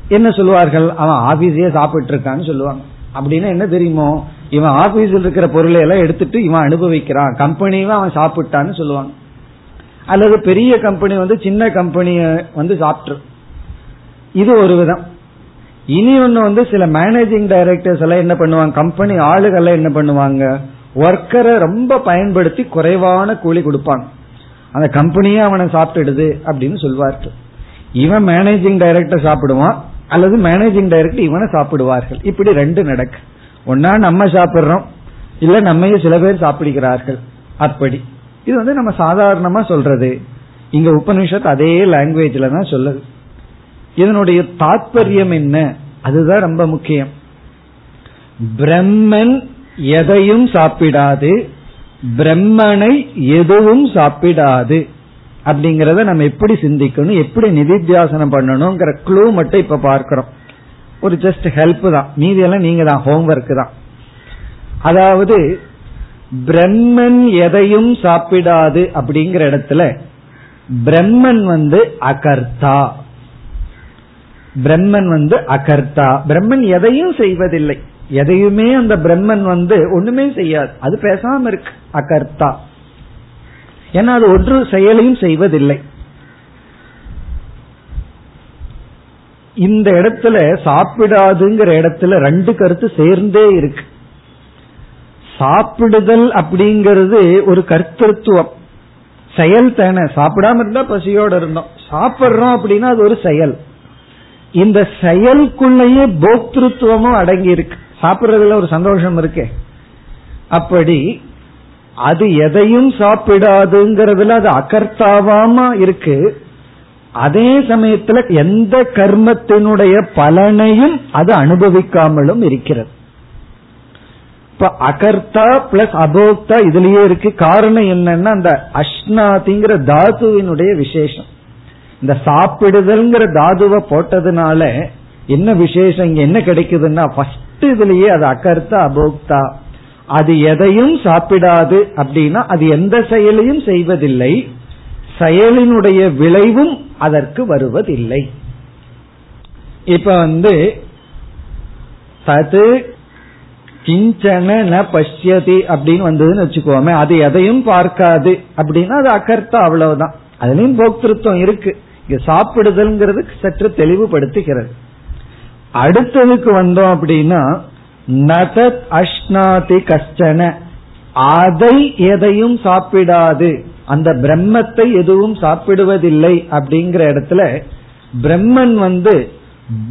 என்ன சொல்லுவார்கள்? அவன் ஆபீஸையே சாப்பிட்டு இருக்கான்னு சொல்லுவாங்க. அப்படின்னா என்ன தெரியுமோ? இவன் ஆபீஸில் இருக்கிற பொருளை எல்லாம் எடுத்துட்டு இவன் அனுபவிக்கிறான். கம்பெனியும் அவன் சாப்பிட்டான்னு சொல்லுவாங்க. அல்லது பெரிய கம்பெனி வந்து சின்ன கம்பெனிய வந்து சாப்பிட்டு இது ஒரு விதம். இனி ஒன்னு வந்து சில மேனேஜிங் டைரக்டர்ஸ் எல்லாம் என்ன பண்ணுவாங்க? கம்பெனி ஆளுகள் என்ன பண்ணுவாங்க? ஒர்க்கரை ரொம்ப பயன்படுத்தி குறைவான கூலி கொடுப்பாங்க. அந்த கம்பெனியே அவனை சாப்பிட்டுடுது அப்படின்னு சொல்வார்கள். இவன் மேனேஜிங் டைரக்டர் சாப்பிடுவான் அல்லது மேனேஜிங் டைரக்டர் இவனை சாப்பிடுவார்கள். இப்படி ரெண்டு நடக்கு. ஒன்னா நம்ம சாப்பிடுறோம் இல்ல நம்மையும் சில பேர் சாப்பிடுகிறார்கள். அப்படி. இது வந்து நம்ம சாதாரணமா சொல்றது. இங்க உபனிஷத் அதே லாங்குவேஜ்ல தான் சொல்லுது. இதனுடைய தாத்பரியம் என்ன? அதுதான் ரொம்ப முக்கியம். பிரம்மன் எதையும் சாப்பிடாது பிரம்மனை எதுவும் சாப்பிடாது அப்படிங்கறத நம்ம எப்படி சிந்திக்கணும் எப்படி நிதித்தியாசனம் பண்ணணுங்கிற க்ளூ மட்டும் இப்ப பார்க்கிறோம். ஒரு ஜஸ்ட் ஹெல்ப் தான். மீதி எல்லாம் நீங்க தான் ஹோம்ஒர்க் தான். அதாவது பிரம்மன் எதையும் சாப்பிடாது அப்படிங்கிற இடத்துல பிரம்மன் வந்து அகர்த்தா. பிரம்மன் வந்து அகர்த்தா. பிரம்மன் எதையும் செய்வதில்லை. எதையுமே அந்த பிரம்மன் வந்து ஒண்ணுமே செய்யாது. அது பேசாம இருக்கு. அகர்த்தா. ஏன்னா அது ஒன்று செயலையும் செய்வதில்லை. இந்த இடத்துல சாப்பிடாதுங்கிற இடத்துல ரெண்டு கருத்து சேர்ந்தே இருக்கு. சாப்பிடுதல் அப்படிங்கிறது ஒரு கர்த்தத்துவம். செயல் தானே. சாப்பிடாம இருந்தா பசியோட இருந்தோம். சாப்பிடுறோம் அப்படின்னா அது ஒரு செயல். இந்த செயலுக்குள்ளேயே போக்திருத்துவமும் அடங்கி இருக்கு சாப்பிடுறதுல ஒரு சந்தோஷம் இருக்கே. அப்படி அது எதையும் சாப்பிடாதுங்கிறதுல அது அகர்த்தாவாம இருக்கு. அதே சமயத்துல எந்த கர்மத்தினுடைய பலனையும் அது அனுபவிக்காமலும் இருக்கிறது. இப்ப அகர்த்தா பிளஸ் அபோக்தா இதுலயே இருக்கு. காரணம் என்னன்னா அந்த அஷ்னாதிங்கிற தாதுவினுடைய விசேஷம். இந்த சாப்பிடுதல்ங்கிற தாதுவை போட்டதுனால என்ன விசேஷம் இங்க என்ன கிடைக்குதுன்னா ஃபர்ஸ்ட் இதுலயே அது அகர்த்தா அபோக்தா. அது எதையும் சாப்பிடாது அப்படின்னா அது எந்த செயலையும் செய்வதில்லை. செயலினுடைய விளைவும் அதற்கு வருவதில்லை. இப்ப வந்து தது கிஞ்சன ந பஷ்யதி அப்படின்னு வந்ததுன்னு வச்சுக்கோமே அது எதையும் பார்க்காது. அப்படின்னா அது அகர்த்தம் அவ்வளவுதான். அதுலயும் போக்திருத்தம் இருக்கு. இங்க சாப்பிடுதல்ங்கிறது சற்று தெளிவுபடுத்துகிறது. அடுத்ததுக்கு வந்தோம் அப்படின்னா நதத் அஷ்னாதி கஷ்டன. அதை எதையும் சாப்பிடாது. அந்த பிரம்மத்தை எதுவும் சாப்பிடுவதில்லை அப்படிங்கிற இடத்துல பிரம்மன் வந்து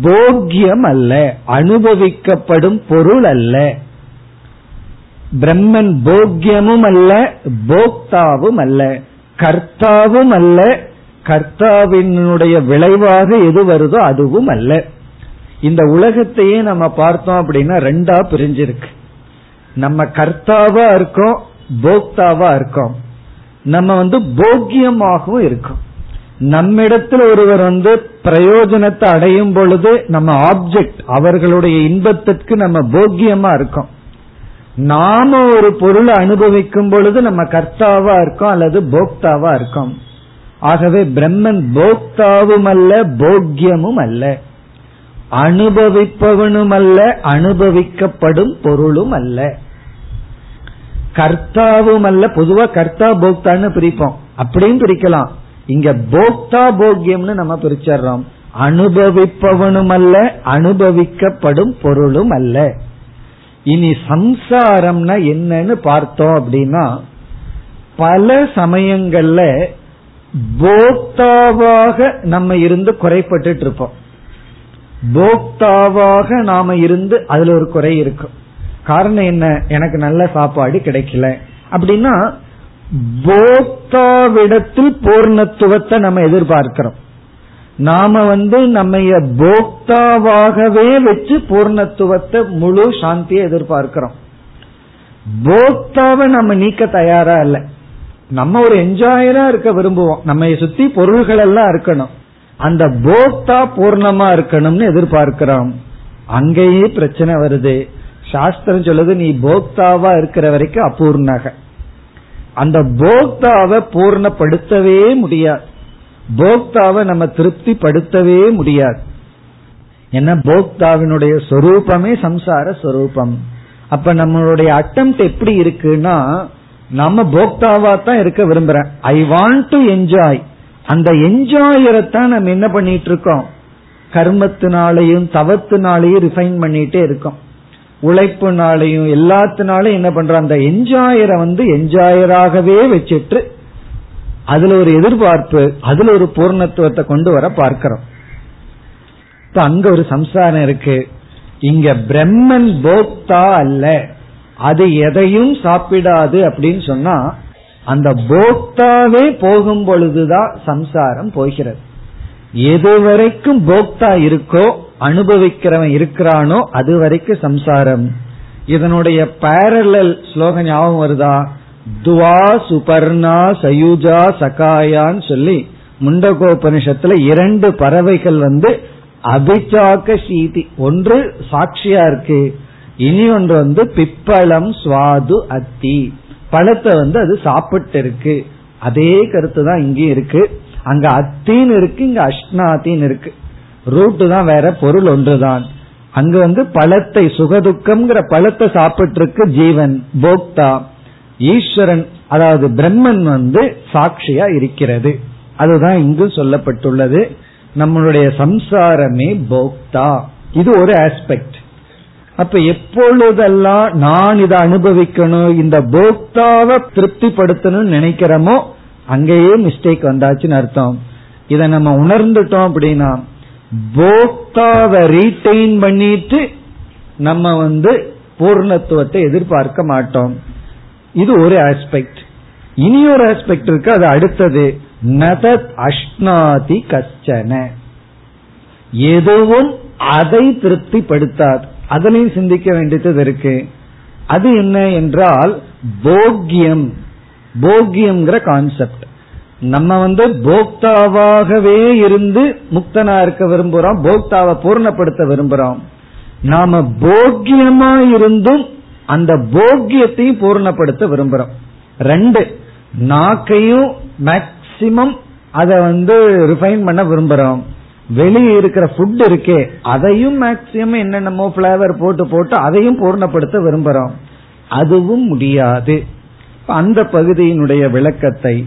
போக்கியம் அல்ல அனுபவிக்கப்படும் பொருள் அல்ல பிரம்மன் போக்கியமும் அல்ல போக்தாவும் அல்ல கர்த்தாவும் அல்ல கர்த்தாவினுடைய விளைவாக எது வருதோ அதுவும் அல்ல இந்த உலகத்தையே நம்ம பார்த்தோம் அப்படின்னா ரெண்டா பிரிஞ்சிருக்கு. நம்ம கர்த்தாவா இருக்கோம் போக்தாவா இருக்கோம். நம்ம வந்து போக்கியமாகவும் இருக்கும். நம்மிடத்தில் ஒருவர் வந்து பிரயோஜனத்தை அடையும் பொழுது நம்ம ஆப்ஜெக்ட் அவர்களுடைய இன்பத்திற்கு நம்ம போக்கியமா இருக்கோம். நாம ஒரு பொருளை அனுபவிக்கும் பொழுது நம்ம கர்த்தாவா இருக்கோம் அல்லது போக்தாவா இருக்கோம். ஆகவே பிரம்மன் போக்தாவும் அல்ல போக்கியமும் அல்ல அனுபவிப்பவனும் அல்ல அனுபவிக்கப்படும் பொருளும் அல்ல கர்த்தாவும் அல்ல பொதுவா கர்த்தா போக்தான்னு பிரிப்போம். அப்படியும் பிரிக்கலாம். இங்க போக்தா போக்கியம்னு நம்ம பிரிச்சர்றோம். அனுபவிப்பவனும் அல்ல அனுபவிக்கப்படும் பொருளும் அல்ல. இனி சம்சாரம்னா என்னன்னு பார்த்தோம் அப்படின்னா பல சமயங்கள்ல போக்தாவாக நம்ம இருந்து குறைப்பட்டு இருப்போம் போக்தாவாக நாம இருந்து அதுல ஒரு குறை இருக்கும். காரணம் என்ன? எனக்கு நல்ல சாப்பாடு கிடைக்கல. அப்படின்னா போக்தாவிடத்தில் பூர்ணத்துவத்தை நம்ம எதிர்பார்க்கிறோம். நாம வந்து நம்ம போக்தாவாகவே வச்சு பூர்ணத்துவத்தை முழு சாந்தியை எதிர்பார்க்கிறோம். போக்தாவை நம்ம நீக்க தயாரா இல்லை. நம்ம ஒரு என்ஜாயரா இருக்க விரும்புவோம். நம்ம சுத்தி பொருள்கள் எல்லாம் இருக்கணும். அந்த போக்தா பூர்ணமா இருக்கணும்னு எதிர்பார்க்கிறோம். அங்கேயே பிரச்சனை வருது. சாஸ்திரம் சொல்லுது நீ போக்தாவா இருக்கிற வரைக்கும் அபூர்ணக. அந்த போக்தாவை பூர்ணப்படுத்தவே முடியாது. போக்தாவை நம்ம திருப்தி படுத்தவே முடியாது. ஏன்னா போக்தாவினுடைய சொரூபமே சம்சார சொரூபம். அப்ப நம்மளுடைய அட்டம் எப்படி இருக்குன்னா நம்ம போக்தாவா தான் இருக்க விரும்புறேன். ஐ வாண்ட் டு என்ஜாய் அந்த என்ஜாயரத்தான் நம்ம என்ன பண்ணிட்டு இருக்கோம்? கர்மத்தினாலையும் தவத்தினாலையும் ரிஃபைன் பண்ணிட்டே இருக்கோம். உழைப்புனாலையும் எல்லாத்தினாலும் என்ன பண்றோம் அந்த என்ஜாயரை வந்து என்ஜாயராகவே வச்சுட்டு அதுல ஒரு எதிர்பார்ப்பு அதுல ஒரு பூர்ணத்துவத்தை கொண்டு வர பார்க்கிறோம். இப்ப அங்க ஒரு சம்சாரம் இருக்கு. இங்க பிரம்மன் போக்தா அல்ல. அது எதையும் சாப்பிடாது அப்படின்னு சொன்னா அந்த போக்தாவே போகும் பொழுதுதான் சம்சாரம் போகிறது. எது வரைக்கும் போக்தா இருக்கோ அனுபவிக்கிறவன் இருக்கிறானோ அது வரைக்கும் சம்சாரம். இதனுடைய பேரலல் ஸ்லோகம் ஞாபகம் வருதா? துவா சுபர்ணா சயுஜா சகாயான்னு சொல்லி முண்டகோபனிஷத்துல இரண்டு பறவைகள் வந்து அபிச்சாக்க சீதி ஒன்று சாட்சியா இருக்கு. இனி ஒன்று வந்து பிப்பளம் சுவாது அத்தி. பழத்தை வந்து அது சாப்பிட்டு இருக்கு. அதே கருத்து தான் இங்கேயும் இருக்கு. அங்க அத்தின்னு இருக்கு இங்க அஷ்னாத்தின்னு இருக்கு. ரூட்டு தான் வேற பொருள் ஒன்றுதான். அங்க வந்து பழத்தை சுகதுக்கம்ங்கிற பழத்தை சாப்பிட்டு இருக்கு ஜீவன் போக்தா. ஈஸ்வரன் அதாவது பிரம்மன் வந்து சாட்சியா இருக்கிறது. அதுதான் இங்கு சொல்லப்பட்டுள்ளது. நம்மளுடைய சம்சாரமே போக்தா. இது ஒரு ஆஸ்பெக்ட் அப்ப எப்பொழுதெல்லாம் நான் இதை அனுபவிக்கணும் இந்த போக்தாவை திருப்திப்படுத்தணும்னு நினைக்கிறோமோ அங்கேயே மிஸ்டேக் வந்தாச்சுன்னு அர்த்தம். இதை நம்ம உணர்ந்துட்டோம் அப்படின்னா போக்தாவை ரீட்டைன் பண்ணிட்டு நம்ம வந்து பூர்ணத்துவத்தை எதிர்பார்க்க மாட்டோம். இது ஒரு ஆஸ்பெக்ட் இனி ஒரு ஆஸ்பெக்ட் இருக்கு அது அடுத்தது. நதத் அஷ்னாதி கச்சன எதுவும் அதை திருப்திப்படுத்தாது. அதனையும் சிந்திக்க வேண்டியது இருக்கு. அது என்ன என்றால் போக்கியம் போக்கியம்ங்கிற கான்செப்ட் நம்ம வந்து போக்தாவாகவே இருந்து முக்தனா இருக்க விரும்புறோம் போக்தாவை பூர்ணப்படுத்த விரும்புறோம். நாம போக்கியமா இருந்தும் அந்த போக்கியத்தையும் பூர்ணப்படுத்த விரும்புறோம். ரெண்டு நாக்கையும் மேக்சிமம் அதை வந்து ரிஃபைன் பண்ண விரும்புறோம். வெளியே இருக்கிற ஃபுட் இருக்கே அதையும் மேக்சிமம் என்னென்னமோ பிளேவர் போட்டு போட்டு அதையும் பூர்ணப்படுத்த விரும்புறோம். அதுவும் முடியாது. அந்த பகுதியினுடைய விளக்கத்தை